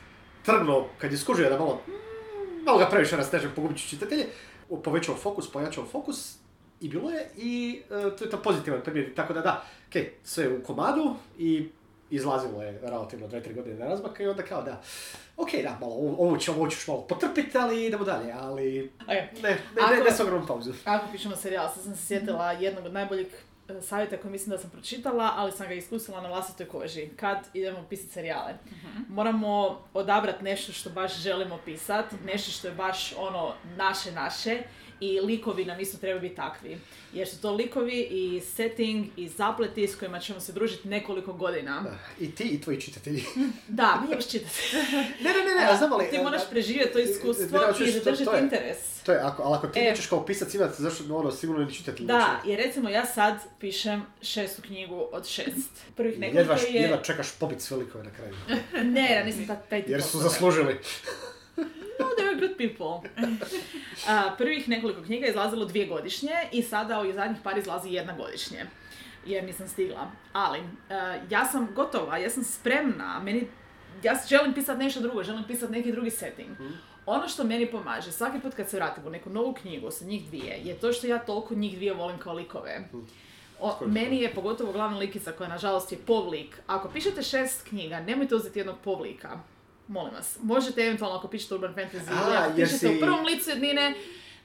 trgnuo, kad je skužio da malo, mm, malo ga previše rasteže pogubit ću čitatelje, povećao fokus, pojačao fokus, i bilo je, i e, to je to pozitivan primjer, tako da da, ok, sve u komadu i izlazilo je relativno 2-3 godine na razmaka i onda kao da, ok, da, malo, ovo, ću, ovo ću malo potrpiti, ali idemo dalje, ali
Ok.
ne, ne, ne,
Ako-
ne s ogromnom pauzu.
Ako pišemo serijal, sad sam se sjetila jednog od najboljih e, savjeta koji mislim da sam pročitala, ali sam ga iskusila na vlastitoj koži. Kad idemo pisati serijale. Moramo odabrati nešto što baš želimo pisati, nešto što je baš ono naše naše i likovi nam isto trebaju biti takvi. Jer su to likovi i setting i zapleti s kojima ćemo se družiti nekoliko godina.
I ti i tvoji čitatelji.
Da, mi još čitati.
ne, ne, ne, ne, a znam ali...
Ti moraš preživjeti to iskustvo
Ne, hoćeš,
i zadržati
to je-
interes.
To je, ako, ali ako ti
E.
nećeš kao pisac imati, zašto, ono, sigurno ni čitatelj
Da, jer recimo ja sad pišem šestu knjigu od šest. Prvih
Jedva,
nekoliko je...
jedva čekaš pobit sve likove na kraju.
Ne, ja nisam taj, taj tip
Jer su zaslužili.
People. A, prvih nekoliko knjiga je izlazilo dvije godišnje i sada u zadnjih par izlazi jedna godišnje. Jer nisam stigla. Ali, a, ja sam gotova, ja sam spremna. Meni, ja želim pisati nešto drugo, želim pisati neki drugi setting. Ono što meni pomaže, svaki put kad se vratim u neku novu knjigu sa njih dvije, je to što ja toliko njih dvije volim kao likove. O,
Skoro.
meni je pogotovo glavna likica koja nažalost je povlik. Ako pišete šest knjiga, nemojte uzeti jednog povlika. Molim vas. Možete eventualno ako pišete urban fantasy
A,
ako pišete
si-
u prvom licu jednine,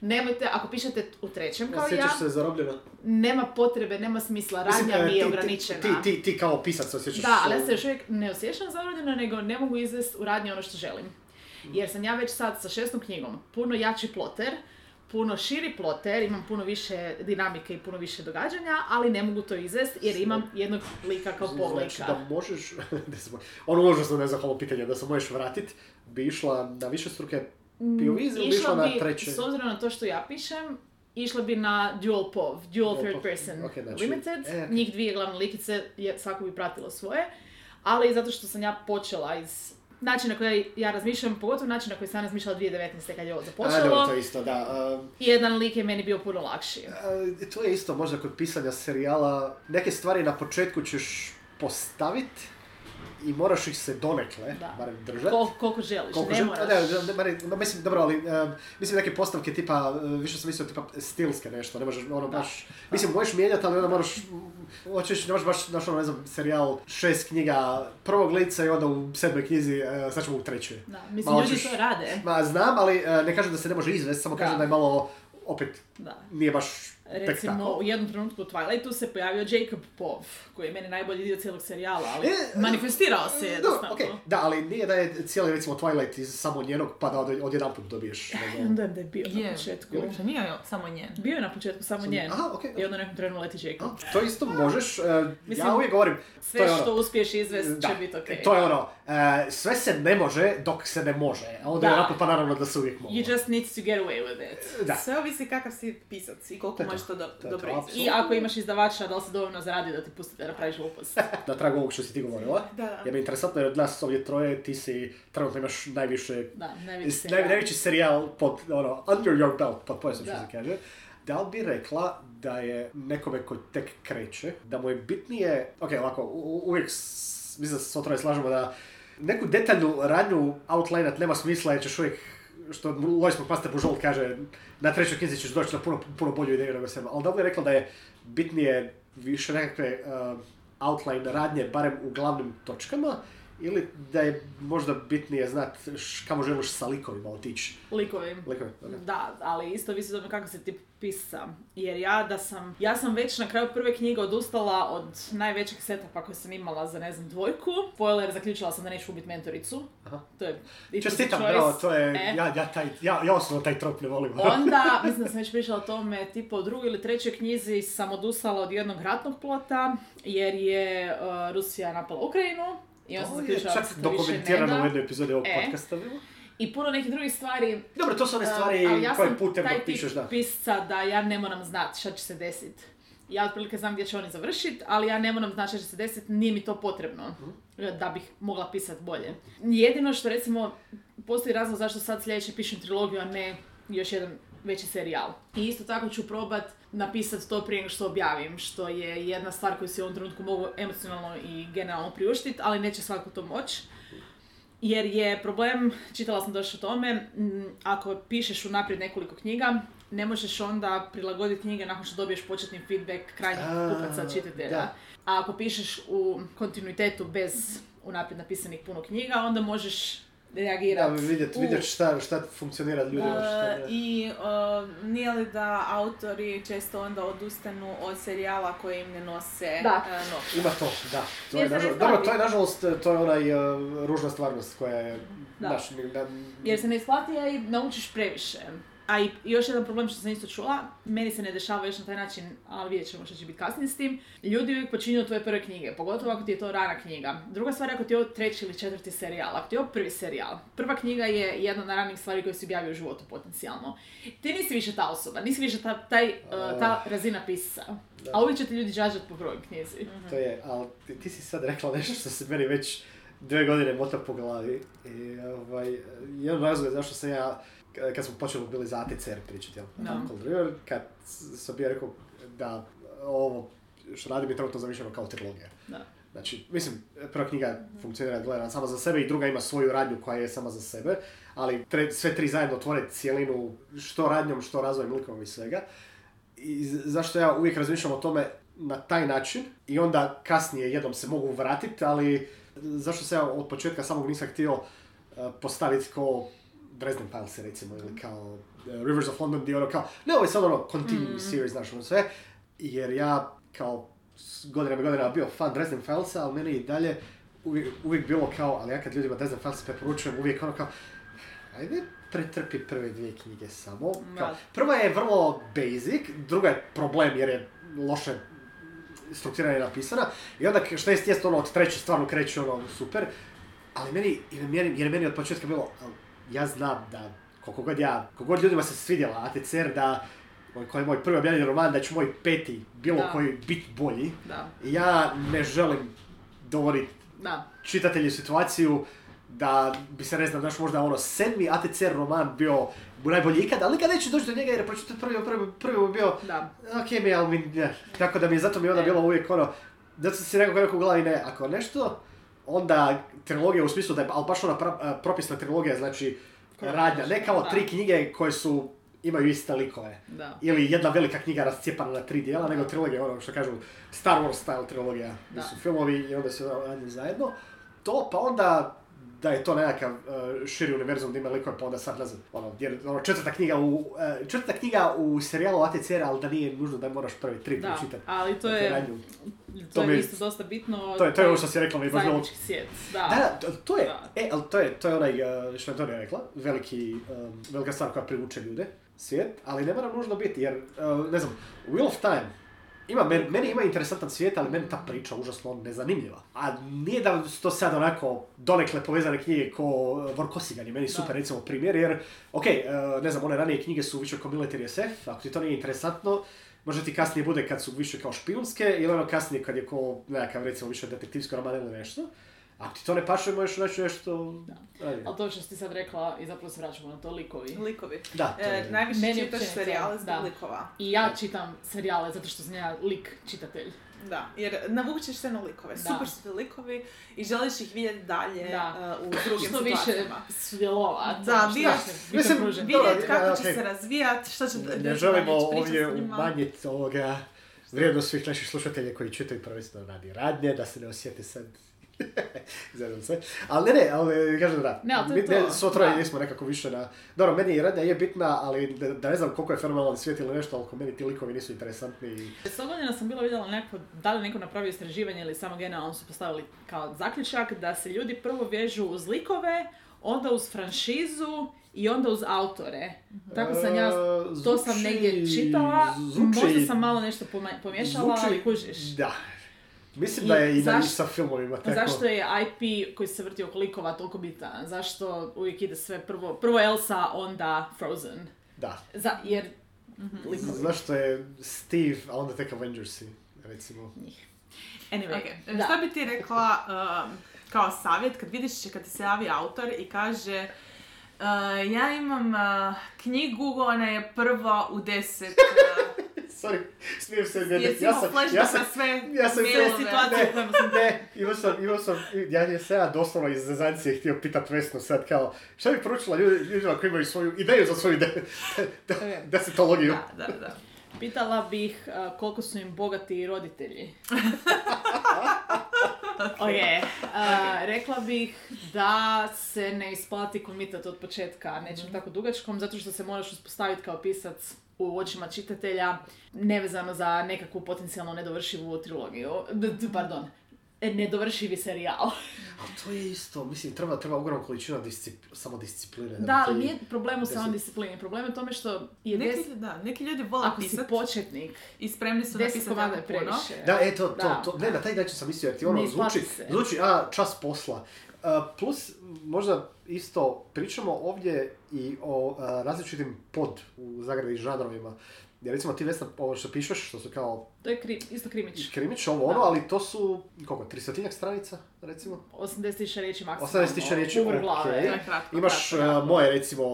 Nemojte, ako pišete u trećem kao ja,
Osjećaš se zarobljeno?
nema potrebe, nema smisla, radnja
e,
mi je ograničena.
Ti, ti, ti kao pisac se osjećaš...
Da, ali ja se još uvijek ne osjećam zarobljeno, nego ne mogu izvesti u radnji ono što želim. Jer sam ja već sad sa šestom knjigom puno jači ploter, puno širi ploter, imam puno više dinamike i puno više događanja, ali ne mogu to izvesti jer imam jednog lika kao
Znači da možeš, da se- ono užasno nezahvalno pitanje, da se možeš vratit, bi išla na više struke POV ili bi išla
Išla
na
bi,
treće?
s obzirom na to što ja pišem, išla bi na dual POV, dual third
POV,
person
ok, znači,
limited,
e,
njih dvije glavne likice, je, svako bi pratilo svoje, ali zato što sam ja počela iz načina na koji ja razmišljam, pogotovo način na koji sam ja razmišljala 2019. kad je ovo
A,
započelo,
dobro, to isto, da. um,
jedan lik je meni bio puno lakši.
Uh, to je isto možda kod pisanja serijala. Neke stvari na početku ćeš postaviti i moraš ih se donekle,
Da.
barem držati.
Kol, koliko želiš,
Koliko
ne
žel-
moraš.
Da, barem- ma, mislim, dobro, ali um, mislim neke postavke tipa, uh, više sam mislio tipa stilske nešto, ne možeš ono
Da.
baš, mislim možeš mijenjati, ali onda moraš, hoćeš, ne možeš baš, znaš ono, ne znam, serijal šest knjiga prvog lica i onda u sedmoj knjizi, uh, sad ćemo u trećoj.
Da, mislim,
Malo
ljudi
ćeš-
to rade.
Ma znam, ali uh, ne kažem da se ne može izvesti, samo kažem da je malo, opet,
Da.
nije baš
Recimo, u jednom trenutku u Twilightu se pojavio Jacob Pov, koji je meni najbolji dio cijelog serijala, ali
E,
manifestirao se jednostavno.
okej, Da, ali nije da je cijeli recimo Twilight iz samo njenog pa da od, odjedanput dobiješ. nego-
Onda da je bio na
Je,
početku.
uopće nije samo njen.
Bio je na početku samo njen.
Aha, okej.
I onda u nekom trenu leti Jacob.
A, To isto možeš, e,
Mislim,
ja uvijek govorim,
Sve
to je
što
ono,
uspiješ izvest
da,
će biti okej.
to je ono, e, sve se ne može dok se ne može, a onda je
Da.
onako pa naravno da se uvijek može.
You just need to get away with it.
Da.
Sve ovisi kakav si pisac i koliko
je to.
Možeš to do,
To
dobro.
I ako imaš izdavača, da li se dovoljno zaradi da ti pustite da napraviš glupost?
Na tragu ovog što si ti govorila,
Da,
jer mi je interesantno jer od nas ovdje troje ti si, trenutno imaš najviše,
Da, najveći
s-
serijal.
naj, najveći serijal pod, ono, under your belt, pod pojasom što
Da.
se kaže. Da li bi rekla da je nekome ko tek kreće, da mu je bitnije, ok, ovako, u- uvijek, mislim da se s slažemo da neku detaljnu radnju outlinat nema smisla jer ćeš uvijek, što Lois McMaster Bujold kaže, na trećoj knjizi ćeš doći na puno, puno bolju ideju nego sam. Ali da bi rekla da je bitnije više nekakve uh, outline radnje, barem u glavnim točkama, ili da je možda bitnije znat kamo želiš sa likovima otići.
Likovim.
Likovi, ok.
Da, ali isto visi tome kako se ti pisa. Jer ja da sam, ja sam već na kraju prve knjige odustala od najvećeg setapa koje sam imala za ne znam dvojku. Spoiler, zaključila sam da neću ubiti mentoricu.
Aha.
To je
Čestitam, bravo, to je,
E.
ja, ja, taj, ja, ja osobno taj trop ne volim.
Onda, mislim da sam već pričala o tome, tipa u drugoj ili trećoj knjizi sam odustala od jednog ratnog plota, jer je uh, Rusija napala Ukrajinu. I sam
To je čak
se više ne
dokumentirano u jednoj epizodi ovog
E.
podcasta bilo.
I puno nekih drugih stvari
Dobro, to su one
Uh,
stvari
ali ja
koje putem
taj
pišeš, da.
pisca da ja ne moram znat šta će se desit. Ja otprilike znam gdje će oni završit, ali ja ne moram znat šta će se desit, nije mi to potrebno
Mhm.
da bih mogla pisat bolje. Jedino što recimo, postoji razlog zašto sad sljedeće pišem trilogiju, a ne još jedan veći serijal. I isto tako ću probat napisat to prije nego što objavim, što je jedna stvar koju si u ovom trenutku mogu emocionalno i generalno priuštiti, ali neće svako to moći. Jer je problem, čitala sam došlo o tome, m, ako pišeš unaprijed nekoliko knjiga, ne možeš onda prilagoditi knjige nakon što dobiješ početni feedback krajnjih kupaca, čitatelja.
da.
A ako pišeš u kontinuitetu bez unaprijed napisanih puno knjiga, onda možeš
Da,
reagirati.
vidjet,
u-
vidjet šta, šta funkcionira ljudima, šta
E,
ne.
I e, nije li da autori često onda odustanu od serijala koji im ne nose
Da.
e, novce?
Ima to, da. To je,
Jer se ne
nažal- dobro, to je nažalost, to je onaj uh, ružna stvarnost koja je,
Da.
znaš, ni- da,
Jer se ne isplati, a i naučiš previše. A i još jedan problem što sam isto čula, meni se ne dešava još na taj način, ali vidjet ćemo što će biti kasnije s tim. Ljudi uvijek počinju od tvoje prve knjige, pogotovo ako ti je to rana knjiga. Druga stvar je ako ti je ovo treći ili četvrti serijal, ako ti je ovo prvi serijal. Prva knjiga je jedna od ranih stvari koje si objavio u životu potencijalno. Ti nisi više ta osoba, nisi više ta, taj, uh, ta razina pisca.
Da.
A uvijek će ti ljudi džađat po broju knjizi.
to je, ali ti, ti si sad rekla nešto što se meni već dvije godine mota po glavi. I, ovaj, jedan razlog je zašto sam ja, kad smo počeli bili za ATCR pričati, jel?
Da.
Cold kad sam bio rekao da ovo što radim je trenutno zamišljeno kao trilogija.
Da.
Znači, mislim, prva knjiga funkcionira gledana sama za sebe i druga ima svoju radnju koja je sama za sebe, ali tre- sve tri zajedno tvore cijelinu što radnjom, što razvojem likom i svega. I zašto ja uvijek razmišljam o tome na taj način i onda kasnije jednom se mogu vratiti, ali zašto se ja od početka samog nisam htio uh, postaviti kao Dresden Files recimo ili kao uh, Rivers of London gdje ono kao, ne, ovo je sad ono continuous series, znaš, ono sve, jer ja kao godinama i godinama bio fan Dresden Filesa, ali meni i dalje uvijek, uvijek bilo kao, ali ja kad ljudima Dresden Files preporučujem, uvijek ono kao, ajde pretrpi prve dvije knjige samo. Kao, prva je vrlo basic, druga je problem jer je loše strukturirana i napisana. I onda što jest, jest ono od treće stvarno kreće ono super. Ali meni, jer meni, jer meni od početka bilo, ja znam da koliko god ja, koliko god ljudima se svidjela ATCR da koji je moj prvi objavljeni roman, da će moj peti bilo
Da.
koji bit bolji.
Da,
ja ne želim dovoditi
da.
u situaciju da bi se, ne znam, znaš, možda ono sedmi ATCR roman bio najbolji ikad, ali nikad neće doći do njega jer je prvi, prvi, prvi je bio
Da.
ok mi, ali mi, ne. Tako da mi je, zato mi je onda
Ne.
bilo uvijek ono, zato sam si rekao kako u glavi ne, ako nešto, onda trilogija u smislu da je, ali baš ona pra- a, propisna trilogija, znači radnja, ne kao
Da.
tri knjige koje su, imaju iste likove.
Da.
Ili jedna velika knjiga rascijepana na tri dijela, nego trilogija, ono što kažu Star Wars style trilogija,
Da.
su filmovi i onda se radili zajedno. To, pa onda da je to nekakav uh, širi univerzum, da ima likove, pa onda sad ne znam, ono, jer, ono, četvrta knjiga u, uh, četvrta knjiga u serijalu ATCR, ali da nije nužno da moraš prvi tri
Da,
pročitati.
ali to je, to je isto dosta bitno.
To je, to je ovo što si rekla, mi je baš
svijet, da.
Da, da, to- je,
Da.
e, ali to je, to je onaj, uh, što je Antonija rekla, veliki, um, velika stvar koja privuče ljude, svijet, ali ne mora nužno biti, jer, uh, ne znam, Wheel of Time, ima, meni, meni ima interesantan svijet, ali meni ta priča užasno nezanimljiva. A nije da su to sad onako donekle povezane knjige ko uh, Vorkosigan je meni
Da.
super recimo primjer, jer, ok, uh, ne znam, one ranije knjige su više kao military SF, ako ti to nije interesantno, možda ti kasnije bude kad su više kao špijunske, ili ono kasnije kad je ko nekakav recimo više detektivski roman ili nešto. Ako ti to ne paše, možeš reći nešto... Ajde.
Ali to što si ti sad rekla, i zapravo se vraćamo na to likovi.
Likovi.
Da, to
E,
je...
najviše
Meni
čitaš
općenito,
serijale zbog
da.
likova.
I ja čitam serijale zato što sam ja lik čitatelj.
Da, jer navučeš se na likove.
Da.
Super su ti likovi i želiš ih vidjeti dalje
Da.
uh, u drugim
Što više
situacijama. Da,
više okružen.
Dobro,
Vidjeti kako
ja,
će se razvijat, što će
Ne, želimo ovdje umanjiti ovoga vrijednost svih naših slušatelja koji čitaju prvenstveno radi radnje, da se ne osjeti sad Zezam se. Ali ne, ne, ali kažem da.
Ne, ali to je to,
svo troje nismo nekako više na... Dobro, meni i radnja je bitna, ali da, da ne znam koliko je fenomenalan svijet ili nešto, ali meni ti likovi nisu interesantni. i-
sam bila vidjela neko, da li neko napravio istraživanje ili samo generalno su postavili kao zaključak da se ljudi prvo vežu uz likove, onda uz franšizu i onda uz autore. Tako sam ja,
E,
to sam negdje čitala, možda sam malo nešto pomiješala, ali kužiš.
Da. Mislim
I
da je i na
zaš-
sa filmovima tako.
Zašto je IP koji se vrti oko likova toliko bitan? Zašto uvijek ide sve prvo, prvo Elsa, onda Frozen?
Da.
Za, jer likovi
Zašto je Steve, a onda tek Avengersi, recimo.
njih. Anyway,
Ok,
da.
Šta bi ti rekla um, kao savjet kad vidiš kad ti se javi autor i kaže uh, ja imam uh, knjigu, ona je prva u deset uh,
Sorry, smijem se. Ne,
Jesi
ja
imao
sam,
flashback
ja sam,
na sve
ja sam sve
situacije
ne,
u kojima sam-
Ne, imao sam, imao sam, ja je se ja doslovno iz zezancije htio pitat Vesnu sad kao, šta bi poručila ljudi, ljudima koji imaju svoju ideju za svoju de, de, de, desetologiju?
Da, da, da.
Pitala bih uh, koliko su im bogati roditelji. ok, uh, rekla bih da se ne isplati komitat od početka nečem tako dugačkom, zato što se moraš uspostaviti kao pisac u očima čitatelja, nevezano za nekakvu potencijalno nedovršivu trilogiju. Pardon, nedovršivi serijal.
Ali to je isto, mislim, treba, treba ogromna količina discip, samo discipline.
Da,
bi
ali nije problem u samom
deset-
disciplini. Problem je u tome što je
Neki,
des...
da, neki ljudi vole
Ako si
pisat
početnik,
i spremni su
deset
napisati
komada je
puno.
previše.
Da, e, to, to,
Da.
to, ne, na taj način sam mislio, jer ti ono
Ne
zvuči,
se.
zvuči, a, čas posla. Uh, plus, možda isto pričamo ovdje i o a, različitim pod u zagradi žanrovima. Jer recimo ti Vesna, ovo što pišeš, što su kao
To je kri, isto krimić.
krimić, ovo ono, ali to su, koliko, tristotinjak stranica, recimo?
80.000 riječi maksimalno.
80.000 riječi, ok.
glave.
Je kratko,
Imaš
kratko,
uh, moje, recimo,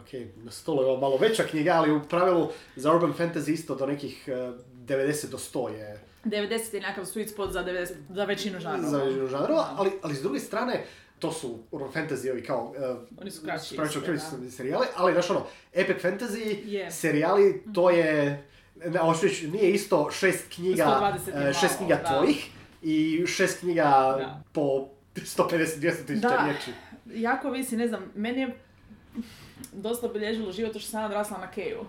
ok, na stolu je ovo malo veća knjiga, ali u pravilu za urban fantasy isto do nekih uh, 90 do 100 je
90 je nekakav sweet spot za, 90, za većinu žanrova.
za većinu žanrova, ali, ali s druge strane, to su urban fantasy ovi kao uh,
Oni su kraći isto,
serijali, ali znaš ono, epic fantasy
Je.
serijali, to je, ne, reći, nije isto šest knjiga,
120 je
eh, šest
malo,
knjiga
da.
tvojih i šest knjiga
Da.
po 150-200 tisuća riječi.
Jako visi, ne znam, meni je dosta obilježilo život što sam odrasla na Keju.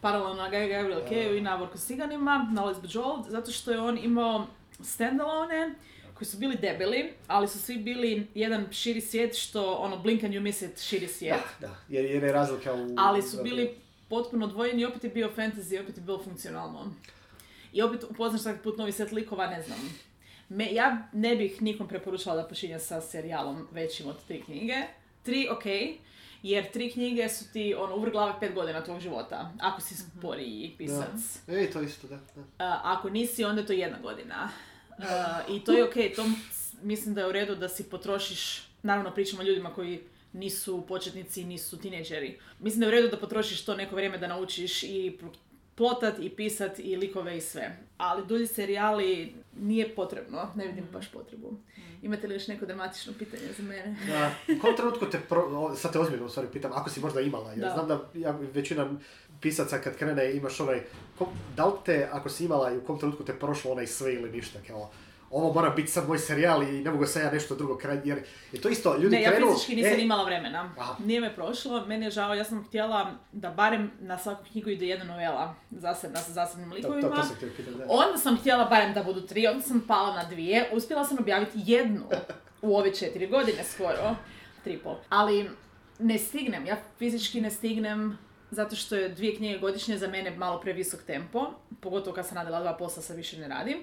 Paralelno na Guy Gabriel Keju i na Vorkosiganima, na Lesbo Joel, zato što je on imao standalone koji su bili debeli, ali su svi bili jedan širi svijet što ono blink and you miss it širi svijet.
Da, da, jer, jer je razlika u...
Ali su bili potpuno odvojeni i opet je bio fantasy, opet je bilo funkcionalno. I opet upoznaš svaki put novi set likova, ne znam. Me, ja ne bih nikom preporučala da počinje sa serijalom većim od tri knjige. Tri, ok, jer tri knjige su ti ono, uvr glave pet godina tvog života, ako si sporiji pisac.
Da. E, to isto, da. da.
A, ako nisi, onda je to jedna godina. Uh, I to je ok, to mislim da je u redu da si potrošiš, naravno pričamo o ljudima koji nisu početnici, nisu tineđeri. Mislim da je u redu da potrošiš to neko vrijeme da naučiš i plotat i pisat i likove i sve. Ali dulji serijali nije potrebno, ne vidim baš potrebu. Imate li još neko dramatično pitanje za mene?
Da, u kom trenutku te, pro, sad te ozbiljno u stvari pitam, ako si možda imala, jer
Da.
znam da ja, većina pisaca kad krene imaš onaj, kom, da li te, ako si imala i u kom trenutku te prošlo onaj sve ili ništa, kao, ovo mora biti sad moj serijal i ne mogu sad ja nešto drugo kraj, jer je to isto, ljudi
Ne, ja
krenu...
fizički nisam
e,
imala vremena.
Aha.
Nije me prošlo, meni je žao, ja sam htjela da barem na svaku knjigu ide jedna novela zasebna sa zasebnim
to,
likovima.
to, to sam htio pitati, da.
Onda sam htjela barem da budu tri, onda sam pala na dvije, uspjela sam objaviti jednu u ove četiri godine skoro, tri pol. Ali ne stignem, ja fizički ne stignem zato što je dvije knjige godišnje za mene malo previsok tempo, pogotovo kad sam radila dva posla, sad više ne radim.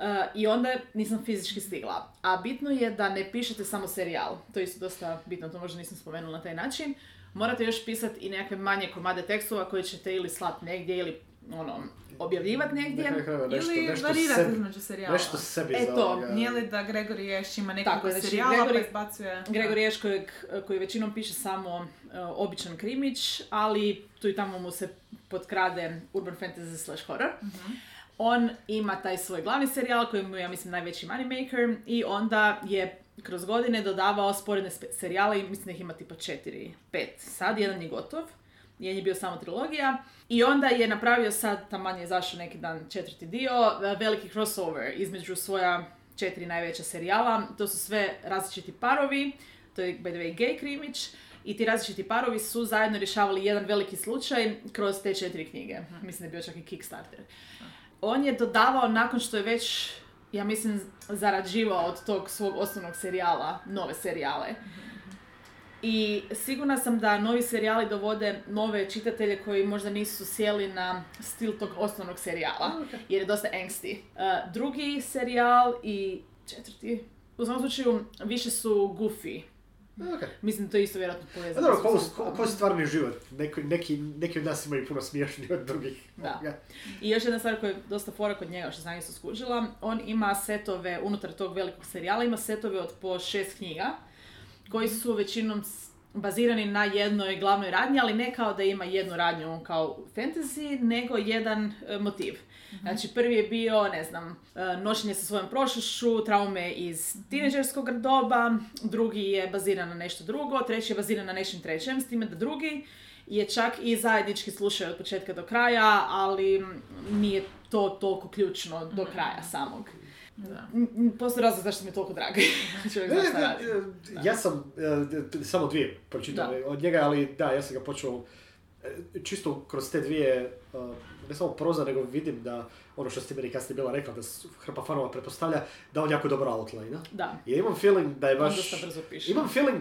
Uh, I onda nisam fizički stigla. A bitno je da ne pišete samo serijal. To je isto dosta bitno, to možda nisam spomenula na taj način. Morate još pisati i nekakve manje komade tekstova koje ćete ili slat negdje ili ono, objavljivati negdje.
Na kraju krajeva nešto,
Ili
nešto
varirati
sebi,
između serijala.
nešto sebi
E
za
to,
ovoga.
Nije li da Gregory Ješ ima nekoliko
znači,
serijala
Gregory-
pa izbacuje...
Gregor Ješ kojeg, koji većinom piše samo uh, običan krimić, ali tu i tamo mu se potkrade urban fantasy slash horror. On ima taj svoj glavni serijal koji mu je, ja mislim, najveći moneymaker i onda je kroz godine dodavao sporedne serijale i mislim da ih ima tipa četiri, pet. Sad jedan je gotov. Jedan je bio samo trilogija. I onda je napravio sad, taman je izašao neki dan četvrti dio, e, veliki crossover između svoja četiri najveća serijala. To su sve različiti parovi, to je by the way gay krimić. I ti različiti parovi su zajedno rješavali jedan veliki slučaj kroz te četiri knjige. Mislim da je bio čak i Kickstarter. On je dodavao nakon što je već, ja mislim, zarađivao od tog svog osnovnog serijala, nove serijale. I sigurna sam da novi serijali dovode nove čitatelje koji možda nisu sjeli na stil tog osnovnog serijala, jer je dosta angsty. Uh, drugi serijal i četvrti, u svakom slučaju, više su goofy.
Ok.
Mislim da to je isto vjerojatno povezano.
dobro, ko,
sustavom.
ko, ko je stvarni život? Neki, neki, neki od nas imaju puno smiješniji od drugih.
Da.
Ovoga.
I još jedna stvar koja je dosta fora kod njega, što sam isto skužila, on ima setove, unutar tog velikog serijala, ima setove od po šest knjiga, koji su većinom bazirani na jednoj glavnoj radnji, ali ne kao da ima jednu radnju kao fantasy, nego jedan e, motiv. Znači, prvi je bio, ne znam, e, nošenje sa svojom prošlošću, traume iz tineđerskog doba, drugi je baziran na nešto drugo, treći je baziran na nečem trećem, s time da drugi je čak i zajednički slušaju od početka do kraja, ali nije to toliko ključno do kraja samog.
Da.
Postoji razlog zašto mi je toliko drag. Čovjek zna šta
E,
radi.
Ja sam e, t- samo dvije pročitao od njega, ali da, ja sam ga počeo čisto kroz te dvije, e, ne samo proza, nego vidim da ono što ste meni kasnije bila rekla, da hrpa fanova pretpostavlja da on jako dobro outline
Da,
I imam feeling da je baš...
brzo piše.
Imam feeling,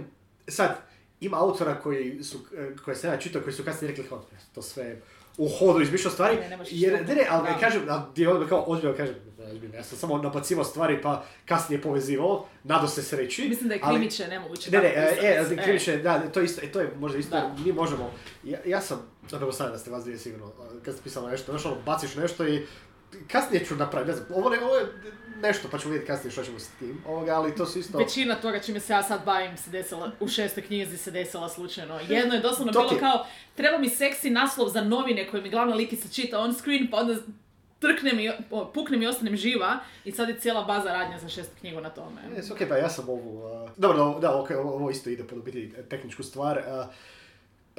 sad, ima autora koji su, e, koje sam ja čitao, koji su kasnije rekli, "Hva, to sve u hodu izmišljao stvari,
Ne, ne
jer, ne, ne, ali
Da.
ne kažem, gdje onda kao ozbiljno kažem, ozbiljno, ja sam samo nabacivao stvari pa kasnije povezivao, nado se sreći.
Mislim da je
ali-
krimiće nemoguće
Ne, ne, e, e, krivično je, da, to, isto, e, to je možda isto,
Da.
mi možemo, ja, ja sam, zapravo sad da ste vas dvije sigurno, a, kad ste pisala nešto, znaš ono, baciš nešto i kasnije ću napraviti, ne znam, ovo, ne, ovo je nešto, pa ćemo vidjeti kasnije što ćemo s tim, ovoga, ali to su isto...
Većina toga čime se ja sad bavim se desila, u šestoj knjizi se desila slučajno. Jedno je doslovno bilo
je-
kao, treba mi seksi naslov za novine koje mi glavna likica čita on screen, pa onda trknem i, o, puknem i ostanem živa i sad je cijela baza radnja za šestu knjigu na tome.
Jes, ok, pa ja sam ovu... a, dobro, da, ok, ovo, isto ide pod biti tehničku stvar. Uh,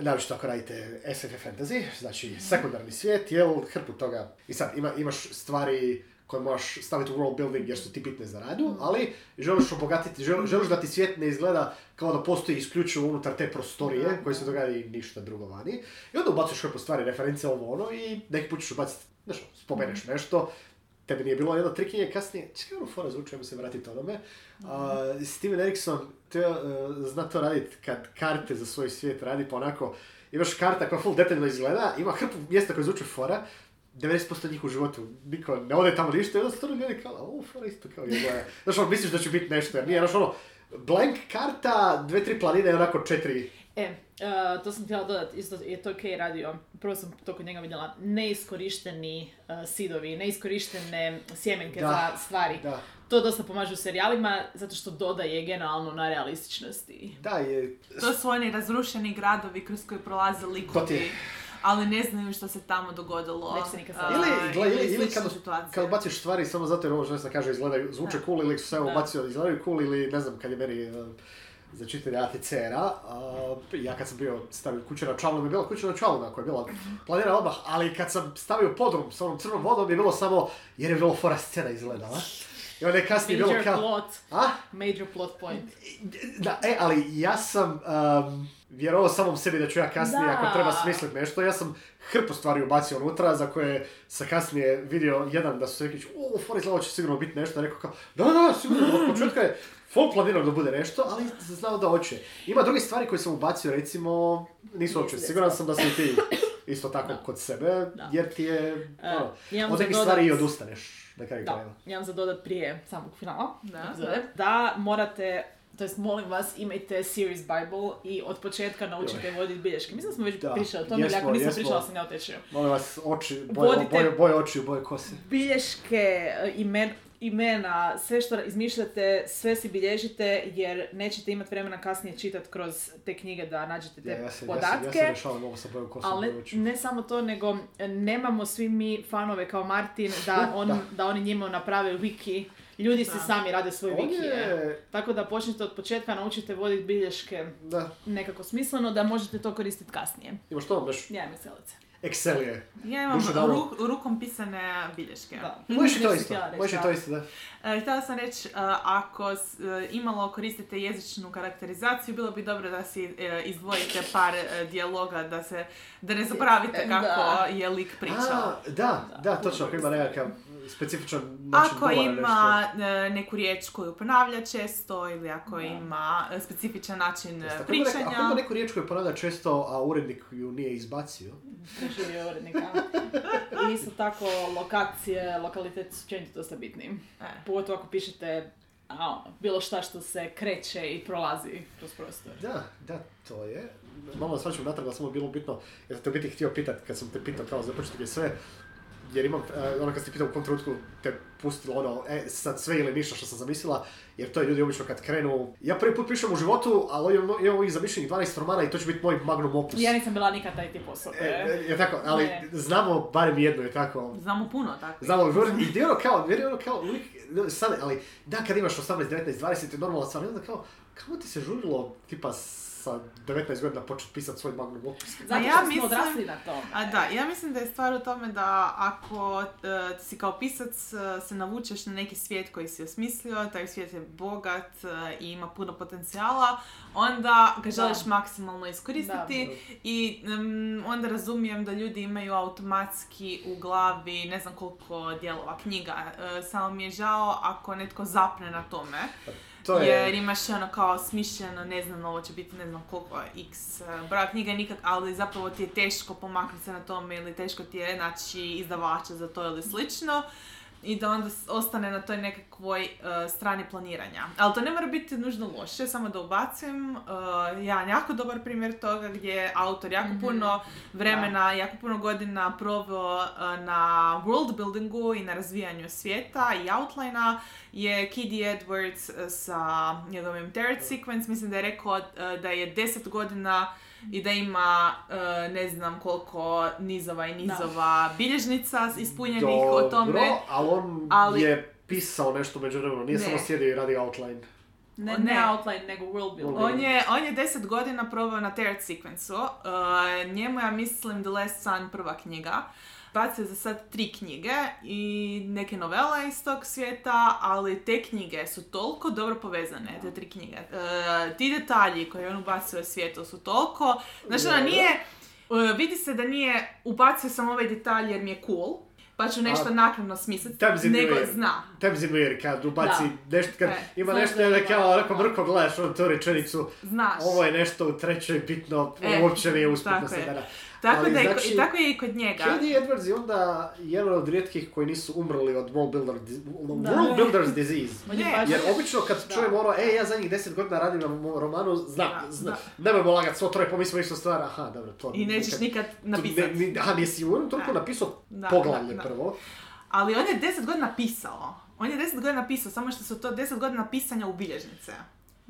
Naravno ako radite SF fantasy, znači sekundarni svijet, jel, hrpu toga. I sad ima, imaš stvari koje možeš staviti u world building jer su ti bitne za radu, ali želiš obogatiti, žel- želiš da ti svijet ne izgleda kao da postoji isključivo unutar te prostorije koje se događa i ništa drugo vani. I onda ubacuješ hrpu stvari, reference ovo ono i neki put ćeš ubaciti, znaš, spomeneš nešto, tebi nije bilo jedno trikinje kasnije, čekaj ono fora ajmo se vratiti onome. A, Steven Erikson te, uh, zna to raditi kad karte za svoj svijet radi pa onako, imaš karta koja full detaljno izgleda, ima hrpu mjesta koje zvuče fora, 90% njih u životu, niko ne ode tamo ništa, i onda stvarno ljudi kao, ovo fora isto kao izgleda. Znaš, ono, misliš da će biti nešto, jer nije, znaš, ono, blank karta, dve, tri planine i onako četiri
E, e, to sam htjela dodati, isto je to ok radio, prvo sam to kod njega vidjela, neiskorišteni uh, sidovi, neiskorištene sjemenke
Da,
za stvari.
Da,
To dosta pomaže u serijalima, zato što dodaje generalno na realističnosti.
da je,
To su oni razrušeni gradovi kroz koje prolaze likovi,
je.
ali ne znaju što se tamo dogodilo.
Neće se nikad saznati.
Ili, gle, ili, ili kad, kad baciš stvari samo zato jer ovo što se kaže izgleda, zvuče
Da.
cool ili su se evo
Da.
ubacio, izgledaju cool ili ne znam kad je meni uh, za čitanje ATCR-a, uh, ja kad sam bio stavio kuću na čalu, mi je bila kuća na čalu koja je bila planirana odmah, ali kad sam stavio podrum s onom crnom vodom je bilo samo jer je bilo fora scena izgledala. I onda je kasnije bilo
Major
kao...
plot,
A?
major plot point.
Da, e, ali ja sam um, vjerovao samom sebi da ću ja kasnije,
Da.
ako treba smisliti nešto, ja sam hrpu stvari ubacio unutra, za koje sam kasnije vidio jedan da su se rekli, o, for izgleda ovo će sigurno biti nešto, rekao kao, da, da, sigurno, od početka je full planirano da bude nešto, ali sam znao da hoće. Ima druge stvari koje sam ubacio, recimo, nisu uopće, siguran sam da si ti isto tako
Da.
kod sebe,
Da.
jer ti je,
E,
ono, od nekih
dodat-
stvari i odustaneš,
Da, imam za dodat prije samog finala.
Da.
epizode, da morate to jest molim vas imajte Series Bible i od početka naučite voditi bilješke. Mislim da smo već
Da,
pričali o tome, ili ako
jesmo,
nisam
jesmo.
pričala sam ja o tečaju.
Molim vas, oči, boje, boje, boje oči, boje kose.
Bilješke, e, imen, imena, sve što izmišljate, sve si bilježite jer nećete imati vremena kasnije čitati kroz te knjige da nađete te
Ja, ja se, ja
podatke.
se, ja se rešavam ovo sa bojom kosom
Ali ne, ne samo to, nego e, nemamo svi mi fanove kao Martin da, on,
Da.
da. oni njima naprave wiki. Ljudi si
Da.
sami rade svoje
On
wikije.
je,
Tako da počnite od početka, naučite voditi bilješke
da,
nekako smisleno da možete to koristiti kasnije.
imaš to, baš
Ja veselice.
Excel je.
Ja imam
Duše da ovo-
ru- rukom pisane bilješke.
Da.
Možeš i to isto, možeš to isto, da.
E, htjela sam reći, e, ako s- e, imalo koristite jezičnu karakterizaciju, bilo bi dobro da si e, izdvojite par dijaloga, da se, da ne zaboravite kako
Da.
je lik pričao.
A, da,
Da,
da, točno, ako ima nekakav specifičan način
Ako
govora
ima
nešto.
e, neku riječ koju ponavlja često ili ako
Da.
ima e, specifičan način e,
Jeste, Ako ima, neko,
pričanja.
ako ima neku riječ koju ponavlja često, a urednik ju nije izbacio,
Preživio urednika. I isto tako lokacije, lokalitet su dosta bitni.
E.
Pogotovo ako pišete a, bilo šta što se kreće i prolazi kroz prostor.
Da, da, to je. Malo nas vraćamo natrag, ali samo bilo bitno, jer sam te biti htio pitat, kad sam te pitao kao započeti je sve, jer imam, uh, ono kad si ti pitao u kom trenutku te pustilo ono, e, sad sve ili ništa što sam zamislila, jer to je ljudi obično kad krenu, ja prvi put pišem u životu, ali imam, imam ovih zamišljenih 12 romana i to će biti moj magnum opus.
Ja nisam bila nikad taj tip osobe.
E, e, je tako, ali
Ne.
znamo barem jedno je tako.
Znamo puno takvih.
Znamo, i gdje ono kao, je ono kao, uvijek, sad, ali da kad imaš 18, 19, 20 je normalna stvar, onda kao, kako ti se žurilo, tipa, sa 19 godina početi pisati svoj magnum opus?
Zato
ja
što smo
mislim-
odrasli na to.
A da, ja mislim da je stvar u tome da ako e, si kao pisac e, se navučeš na neki svijet koji si osmislio, taj svijet je bogat e, i ima puno potencijala, onda ga želiš maksimalno iskoristiti i mm, onda razumijem da ljudi imaju automatski u glavi ne znam koliko dijelova knjiga. Samo mi je žao ako netko zapne na tome.
To je,
Jer imaš ono kao smišljeno, ne znam, ovo će biti ne znam koliko x eh, broja knjiga nikak, ali zapravo ti je teško pomaknuti se na tome ili teško ti je naći izdavača za to ili slično. I da onda ostane na toj nekakvoj eh, strani planiranja. Ali to ne mora biti nužno loše, samo da ubacim. Uh, ja jako dobar primjer toga gdje je autor jako
Mhm.
puno vremena, jako puno godina proveo eh, na world buildingu i na razvijanju svijeta i outlina je Kid Edwards sa njegovim Third Sequence, mislim da je rekao da je 10 godina i da ima eh, ne znam koliko nizova i nizova bilježnica ispunjenih o tome.
Dobro, ali on
ali-
je pisao nešto među vremenu, nije
Ne.
samo sjedio i radio outline.
Ne,
On
ne
ne.
outline, nego world building.
On je, on je 10 godina proveo na Third Sequence-u. Uh, njemu ja mislim The Last Sun prva knjiga. Bacio je za sad tri knjige i neke novele iz tog svijeta, ali te knjige su toliko dobro povezane, te tri knjige. E, ti detalji koje je on ubacio u svijetu su toliko... Znači, ona nije... e, vidi se da nije ubacio sam ovaj detalj jer mi je cool, pa ću nešto
A,
naknadno smisliti, nego zna.
The air, kad ubaci
Da.
nešto, kad
E,
ima
znaš
nešto
da
kao onako mrko gledaš ono tu rečenicu,
Znaš.
ovo je nešto u trećoj bitno,
E,
uopće nije usputno se
je. Tako,
Ali
da
znači-
i tako je i kod njega.
Katie Edwards je onda jedan od rijetkih koji nisu umrli od World, Builder,
Da.
World Builder's Disease.
Ne,
Jer obično kad
Da.
čujemo ono, ej, ja zadnjih deset godina radim na mom romanu, znam,
Da,
znam, nemojmo lagat svo troje, pomislimo isto stvar, aha, dobro, to...
I nećeš nikad
to
napisati.
Ne, ni, aha, nisi u jednom napisao
Da,
poglavlje
da, da.
prvo.
Ali on je 10 godina pisao. On je 10 godina pisao, samo što su to 10 godina pisanja u bilježnice.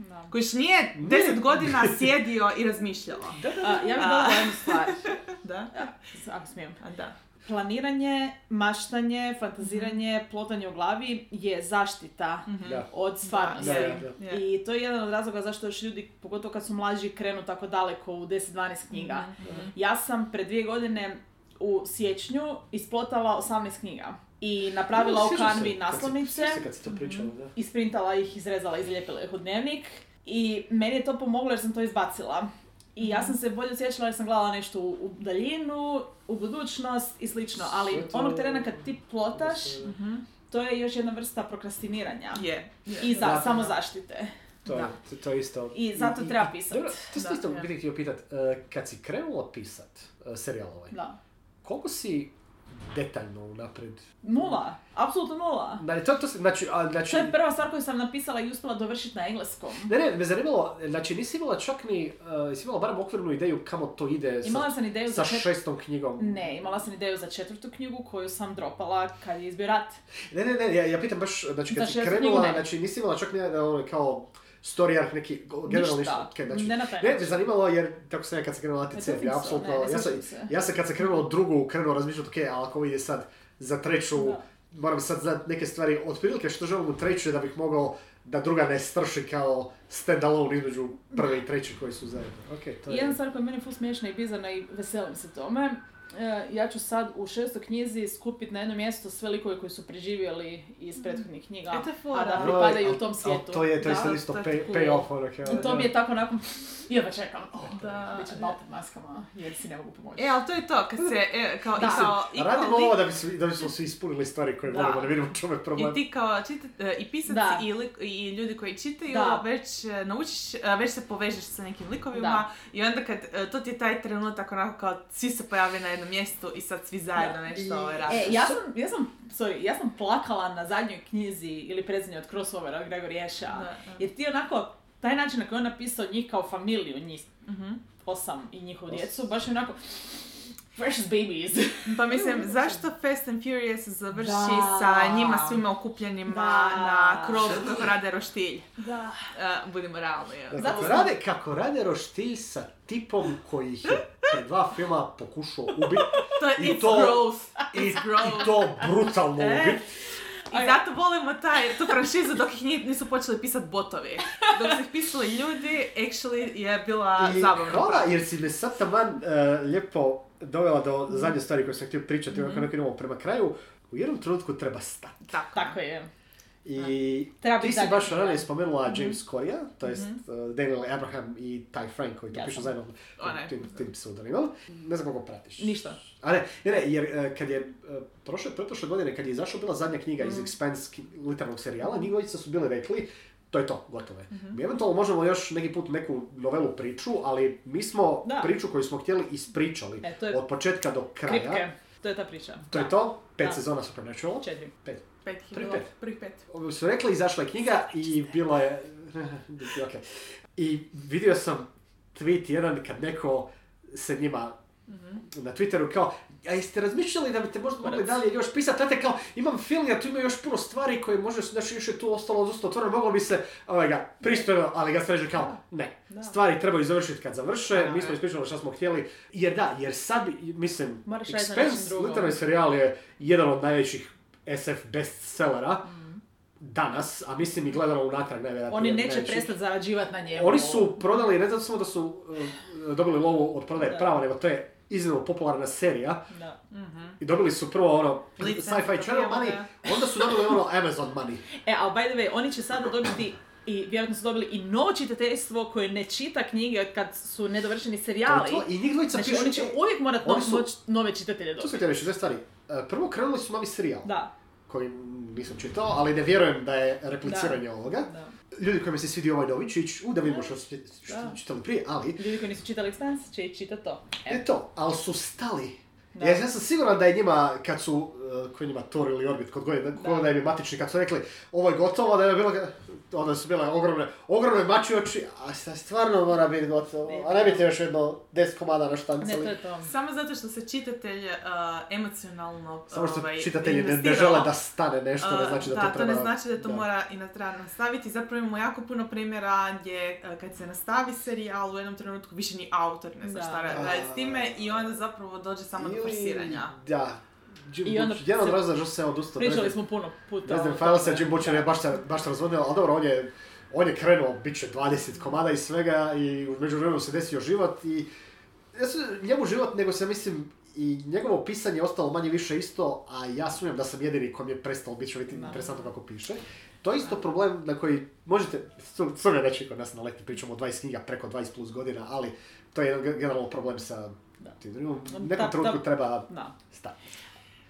Da.
Kojiš nije 10 godina sjedio i razmišljao.
A, ja bih dodala jednu stvar,
Da?
ako smijem.
A da.
Planiranje, maštanje, fantaziranje, plotanje u glavi je zaštita
Da.
od stvarnosti.
Da, da, da.
Ja.
I to je jedan od razloga zašto još ljudi, pogotovo kad su mlađi, krenu tako daleko u 10-12 knjiga. Ja sam pred dvije godine u siječnju isplotala 18 knjiga i napravila u
Sjećam se,
kanvi
kad si-
naslovnice,
kad si to pričala, da.
isprintala ih, izrezala, izlijepila ih u dnevnik i meni je to pomoglo jer sam to izbacila. I ja sam se bolje osjećala jer sam gledala nešto u, u daljinu, u budućnost i slično, ali
to-
onog terena kad ti plotaš,
Mhm.
to je još jedna vrsta prokrastiniranja
Je.
i za,
Da.
samozaštite.
To, je,
Da.
to, to je isto.
I zato treba pisat.
Dobro, to
Da,
isto biti htio pitat. e, kad si krenula pisat e, serijal ovaj,
Da.
koliko si detaljno unaprijed?
Nula, apsolutno nula.
Znači, to, to, znači, a, znači,
To je prva stvar koju sam napisala i uspjela dovršiti na engleskom.
Ne, ne, me zanimalo, znači nisi imala čak ni, uh, jesi imala barem okvirnu ideju kamo to ide
Imala
sa,
sam ideju
sa
za čet...
šestom knjigom?
Ne, imala sam ideju za četvrtu knjigu koju sam dropala kad je izbio rat.
Ne, ne, ne, ja, ja pitam baš, znači kad
Za
si krenula,
knjigu
znači nisi imala čak ni ono, kao story arc neki, generalno ništa.
Ništa,
ok, znači,
ne
ne, me zanimalo jer, tako sam ja kad sam krenula
E,
ATC,
think
ja
so,
apsolutno, ja, sam,
se.
ja sam kad sam krenuo drugu, krenuo razmišljati, ok, ali ako ide sad za treću,
Da.
moram sad za neke stvari, otprilike što želim u trećoj da bih mogao da druga ne strši kao stand-alone između prve i treće koji su zajedno. Ok, to je...
Jedna stvar koja je meni ful smiješna i bizarna i veselim se tome. E, Ja ću sad u šestoj knjizi skupiti na jedno mjesto sve likove koji su preživjeli iz prethodnih knjiga,
E,
a da pripadaju u tom svijetu.
To je, to je
Da.
sad isto
to je
pay, payoff, ono kao,
I to mi je tako nakon, jedva čekam, oh,
Da.
bit će malo pod maskama, jer si ne mogu pomoći.
E, ali to je to, kad se, e, kao, i
Da.
kao, i kao
Radimo
lik-
ovo da, bi svi, da bismo svi ispunili stvari koje
Da.
volimo, da vidimo čemu je problem.
I ti kao čita, e, i pisac
Da.
i, lik- i ljudi koji čitaju,
Da.
već naučiš, već se povežeš sa nekim likovima
Da.
i onda kad, to ti je taj trenutak onako kao svi se pojave na jednom mjestu i sad svi zajedno nešto ovaj
E,
radiš.
ja sam, ja sam, sorry, ja sam plakala na zadnjoj knjizi ili predzadnjoj od crossovera Gregor Ješa.
Da, da.
Jer ti onako, taj način na koji je on napisao njih kao familiju, njih
Mhm.
osam i njihovu djecu, baš je onako, precious babies.
Pa mislim, zašto Fast and Furious završi
Da.
sa njima svima okupljenima
Da.
na krovu kako rade roštilj?
da.
E, budimo realni. je.
Kako
Zato sam-
rade, kako rade roštilj sa tipom koji ih je pred dva filma pokušao ubiti
To je,
I
it's
to-
gross.
i,
It's gross.
i to brutalno
E.
ubiti.
I zato volimo taj, tu franšizu dok ih nije- nisu počeli pisati botovi. Dok su ih pisali ljudi, actually je bila
I
zabavna.
hvala, jer si me sad taman e, lijepo dovela do
Mhm.
zadnje stvari koje sam htio pričati, mm neko idemo prema kraju. U jednom trenutku treba stati.
Tako.
Tako je.
I
Treba
ti si baš ranije spomenula James Corey, to jest uh, Daniel Abraham i Ty Frank koji to
Ja
pišu zajedno tim, tim pseudonimom. Ne znam kako pratiš.
Ništa.
A ne, ne, ne, jer e, kad je e, prošle, pretprošle godine, kad je izašla bila zadnja knjiga
Mm.
iz Expanse ki- literarnog serijala, njih dvojica su bili rekli, to je to, gotovo je.
Mhm.
Mi eventualno možemo još neki put neku novelu priču, ali mi smo
Da.
priču koju smo htjeli ispričali
E, to je
od početka do kraja.
kripke. To je ta priča.
To je
Da.
to, pet
Da.
sezona Supernatural.
Četiri.
Pet.
Pet je bilo.
pet.
Prvih pet.
Ovi Su rekli, izašla je knjiga i bilo je... ok. I vidio sam tweet jedan kad neko se njima na Twitteru kao, a jeste razmišljali da bi te možda mogli dalje još pisati, znate kao, imam film, jer tu ima još puno stvari koje može, znači još je tu ostalo dosta otvoreno, moglo bi se, ovaj ga, pristojno, ali ga streže kao, ne,
Da.
stvari trebaju završiti kad završe,
Da.
mi smo ispričali što smo htjeli, jer da, jer sad, mislim,
Moraš
Expense, literarni serijal je jedan od najvećih SF bestsellera danas, a mislim i gledano unatrag najvjerojatnije.
Oni neće
najvećih.
prestati zarađivati na njemu.
Oni su prodali, ne zato samo da su uh, dobili lovu od prodaje
Da.
prava, nego to je iznimno popularna serija
Da.
i dobili su prvo ono Sci-Fi Channel money, onda su dobili ono Amazon money.
E, ali by the way, oni će sada dobiti i vjerojatno su dobili i novo čitateljstvo koje ne čita knjige kad su nedovršeni
To
serijali.
to, I njih dvojica
Znači,
pišu...
oni će
e,
uvijek morat no,
su-
nove čitatelje dobiti.
sam htio reći dvije stvari. E, Prvo krenuli su novi serijal,
Da,
koji nisam čitao, ali ne vjerujem da je repliciranje ovoga.
da.
Ljudi kojima se svidio ovaj novi će ići, u da vidimo što su čitali prije, ali
Ljudi koji nisu čitali Expanse će i čitati to. E,
to, ali su stali.
Da.
Ja, sam siguran da je njima, kad su, koji je njima Thor ili Orbit, kod god da. da im je matični, kad su rekli ovo je gotovo, da je bilo, onda su bile ogromne, ogromne mači oči, a sad stvarno mora biti gotovo, a ne biti još jedno 10 komada na
ne,
štanceli.
to je to.
Samo zato što se čitatelj uh, emocionalno
Samo što
ovaj,
čitatelji ne, ne žele da stane nešto, ne
Uh,
znači da,
da,
to treba...
to ne znači da to
da.
mora i na treba nastaviti. Zapravo imamo jako puno primjera gdje uh, kad se nastavi serijal u jednom trenutku više ni autor ne zna
Da.
šta ra- radi s time i onda zapravo dođe samo do forsiranja.
Da. Jim
I onda
Butcher, jedan od
se-
razloga što se odustao.
Pričali smo puno puta.
Resident
o
Finalsa,
tome.
Jim Butcher je baš se, baš se razvodio, ali dobro, on je, on je krenuo, bit će 20 komada i svega i u međuvremenu se desio život i ja sam, njemu život, nego se mislim i njegovo pisanje je ostalo manje više isto, a ja sumnjam da sam jedini kom je prestalo biti
Da.
interesantno kako piše. To je isto problem na koji možete, su- sumnjam neće kod nas na leti, pričamo o 20 knjiga preko 20 plus godina, ali to je jedan generalno problem sa
Da.
U
Ta-
nekom trenutku treba
Da.
stati.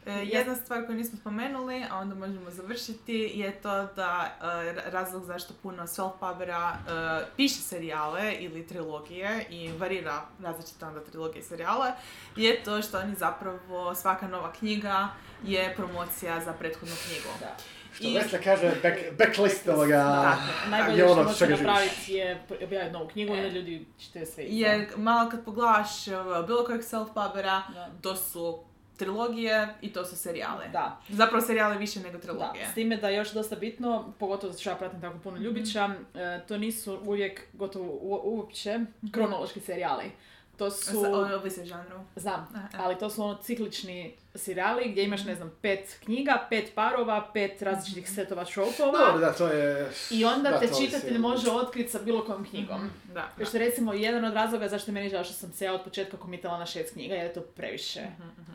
E, jedna stvar koju nismo spomenuli, a onda možemo završiti, je to da e, ra- razlog zašto puno self-pubera e, piše serijale ili trilogije i varira različite onda trilogije i serijale, je to što oni zapravo, svaka nova knjiga je promocija za prethodnu knjigu.
Da.
Što
I-
Vesna kaže, back, backlist ovoga...
Najbolje
je ono
što možete napraviti je objaviti novu knjigu, onda ljudi čitaju sve.
Jer malo kad pogledaš bilo kojeg self-pubera, to su trilogije i to su serijale.
Da.
Zapravo serijale više nego
Da,
trilogije.
s time da je još dosta bitno, pogotovo zato što ja pratim tako puno ljubića, e, to nisu uvijek gotovo u- uopće kronološki serijali. To su,
Sa- o- Ovisi žanru.
znam,
Aha.
ali to su ono ciklični serijali gdje imaš, ne znam, pet knjiga, pet parova, pet različitih setova tropova
Dobro, da, to je...
i onda
da,
te čitatelj može otkriti sa bilo kojom knjigom.
Da,
Još što je recimo jedan od razloga zašto je meni žao što sam se ja od početka komitala na šest knjiga, jer je to previše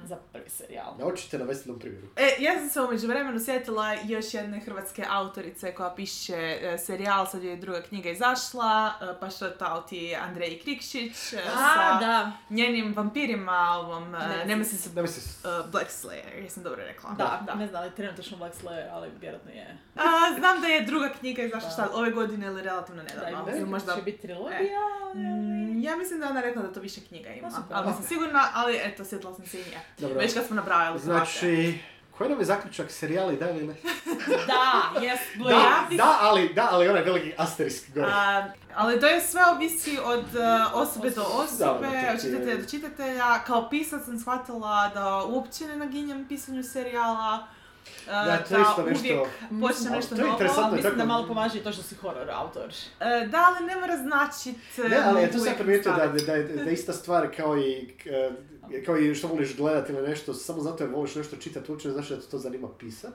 za prvi serijal.
Naučite na Vesinom primjeru.
E, ja sam se u međuvremenu sjetila još jedne hrvatske autorice koja piše e, serijal, sad je druga knjiga izašla, e, pa što to ti Andrej Krikšić e,
A,
sa
da.
njenim vampirima, ovom
Ne,
uh, Nemesis
Da mi se...
Black Slayer, jesam dobro rekla.
Da,
da.
ne znam ali trenutačno Black Slayer, ali vjerojatno je.
A, znam da je druga knjiga izašla
Da.
šta, ove godine ili relativno
Da,
nedavno.
i
Ili
možda će biti trilogija.
Mm, ja mislim da je ona rekla da to više knjiga ima,
Pa super.
ali nisam sigurna, ali eto, sjetila sam se i nje.
Dobro.
Već kad smo nabrajali.
Znači, koji nam je zaključak serijali, da ili ne?
Da, jes,
Da, da, ali, da, ali onaj veliki asterisk gore.
A, ali to je sve ovisi od uh, osobe do osobe, od čitatelja do čitatelja. Kao pisac sam shvatila da uopće ne naginjem pisanju serijala. uh,
Da, to je isto nešto-
uvijek počne
Mislim,
nešto
to je
novo.
interesantno.
Mislim
tako-
da malo pomaže i to što si horror autor.
E, da, ali ne mora značit... e,
Ne, ali ja tu sam primijetio da, da, da, da ista stvar kao i, kao i što voliš gledati ili nešto, samo zato jer voliš nešto čitati, uopće ne znači da to zanima pisat.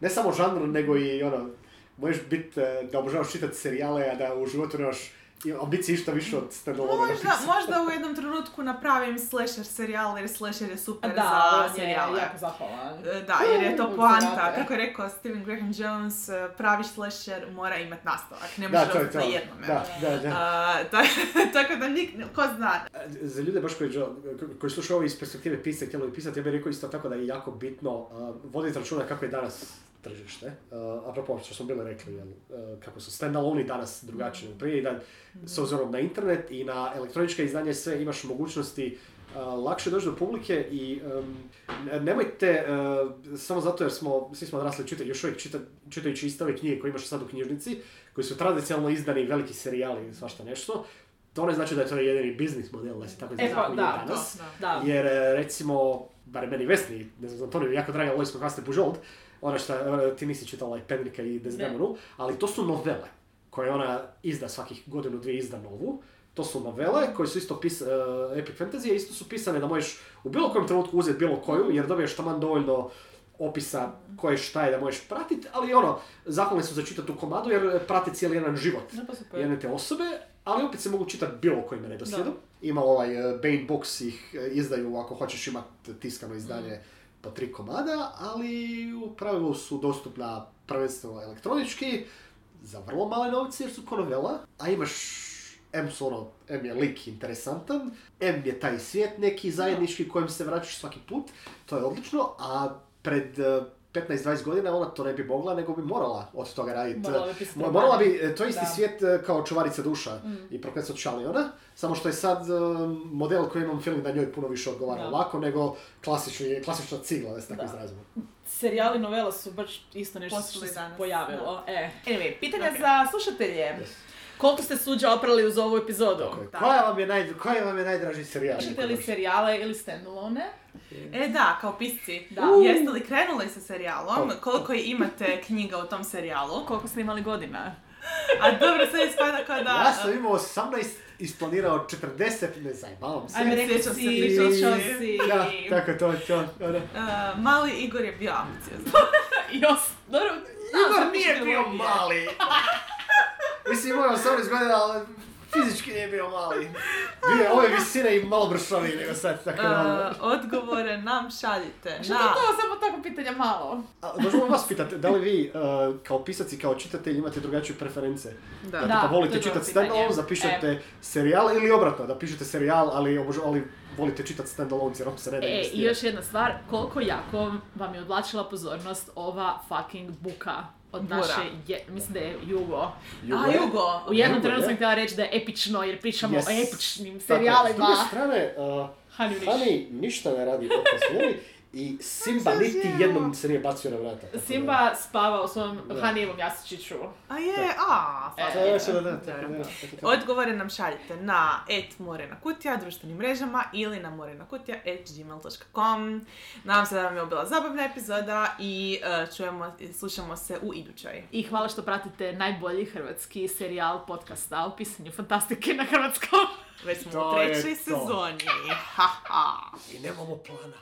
Ne samo žanr, nego i ono, možeš biti da obožavaš čitati serijale, a da u životu nemaš i ambiciji išta više od stand-alone
Možda, možda u jednom trenutku napravim slasher serijal jer slasher je super
Da,
za serijale.
jako zahvalan.
E, Da, jer je to poanta. Kako je rekao Steven Graham Jones, e, pravi slasher mora imat nastavak. Ne
Da,
može
to je
ostati
to.
na jednome.
Da, da, da.
A, ta- tako da nik, ko zna.
Za ljude baš koji, koji slušaju ovo iz perspektive htjeli bi pisati, ja bih rekao isto tako da je jako bitno uh, voditi računa kako je danas tržište. Uh, apropo što smo bili rekli, jel, uh, kako su stand-alone danas drugačiji nego prije da s obzirom na internet i na elektronička izdanja i sve imaš mogućnosti uh, lakše doći do publike i um, ne- nemojte, uh, samo zato jer smo, svi smo odrasli čitati, još uvijek čita, čitajući iste ove knjige koje imaš sad u knjižnici, koji su tradicionalno izdani veliki serijali i svašta nešto, to ne znači da je to jedini biznis model, da se tako
E pa, da,
danas.
Da.
Da.
Jer recimo, barem meni Vesni, ne znam, Antoniju, jako draga Lois Kokaste Bujold, ona što e, ti nisi čitala i Penrika i Desdemonu, ali to su novele koje ona izda svakih godinu, dvije izda novu. To su novele koje su isto pis, e, epic fantasy, isto su pisane da možeš u bilo kojem trenutku uzeti bilo koju, jer dobiješ taman dovoljno opisa koje šta je da možeš pratiti, ali ono, zahvalni su za čitati tu komadu jer prate cijeli jedan život
pa
jedne te osobe, ali opet se mogu čitati bilo kojim redoslijedom. Ima ovaj uh, Bane Books ih uh, izdaju ako hoćeš imati tiskano izdanje po tri komada, ali u pravilu su dostupna prvenstveno elektronički, za vrlo male novce jer su ko novela, a imaš M su ono, M je lik interesantan, M je taj svijet neki zajednički kojem se vraćaš svaki put, to je odlično, a pred uh, 15-20 godina ona to ne bi mogla, nego bi morala od toga raditi.
Morala bi
morala bi, to je isti
Da. Mm.
svijet e, kao čuvarica duša i profesor od Šaliona, samo što je sad e, model koji imam film da njoj puno više odgovara
Da.
ovako nego klasični, klasična cigla, da se tako
Da.
izrazimo.
Serijali novela su baš isto nešto što se
danas,
pojavilo. E. Anyway, pitanje
Ok.
za slušatelje. Koliko ste suđa oprali uz ovu epizodu?
Koja vam je, naj, koja vam je najdraži serijal?
Slušate li serijale ili standalone?
E da, kao pisci.
Da.
Jeste li krenuli sa serijalom?
Oh.
Koliko imate knjiga u tom serijalu?
Koliko ste imali godina?
A dobro, sve ispada kao da...
Ja sam imao 18, isplanirao 40, ne zajbavam se.
Ajme, rekao si,
pričao
pričao
si.
Da, tako je to, to, ono.
Uh, mali Igor je bio ambiciozan.
Jos, dobro,
Igor nije bio mali. Mislim, imao je 18 godina, ali fizički nije bio mali. Bio je ove visine i malo bršaviji nego sad, tako da...
Uh, odgovore nam šaljite
Što
na...
to samo tako pitanja malo?
Možemo vas pitati, da li vi uh, kao pisac i kao čitatelj imate drugačije preference?
Da.
Dakle,
Da,
pa volite
je
čitati standalone, zapišete serijal ili obratno, da pišete serijal, ali, obož- ali volite čitati standalone jer se ne da
E, i još jedna stvar, koliko jako vam je odvlačila pozornost ova fucking buka od
Bura.
naše, je, mislim da je Jugo.
A, Jugo!
U jednom
Jugo,
trenutku
je.
sam htjela reći da je epično jer pričamo
Yes.
o epičnim
Tako je. S
serijalima.
druge strane, uh.
Honey
ništa ne radi podcast meni i Simba niti jednom se nije bacio na vrata. tako da-
Simba spava u svom
Da.
Hanijevom jastučiću.
A je, a,
E,
da.
Odgovore nam šaljite na et morena kutija, društvenim mrežama ili na morenakutija at gmail.com. Nadam se da vam je bila zabavna epizoda i e, čujemo, slušamo se u idućoj.
I hvala što pratite najbolji hrvatski serijal podcasta o pisanju fantastike na hrvatskom.
Već smo
To
u trećoj sezoni. Ha, ha.
I nemamo plana.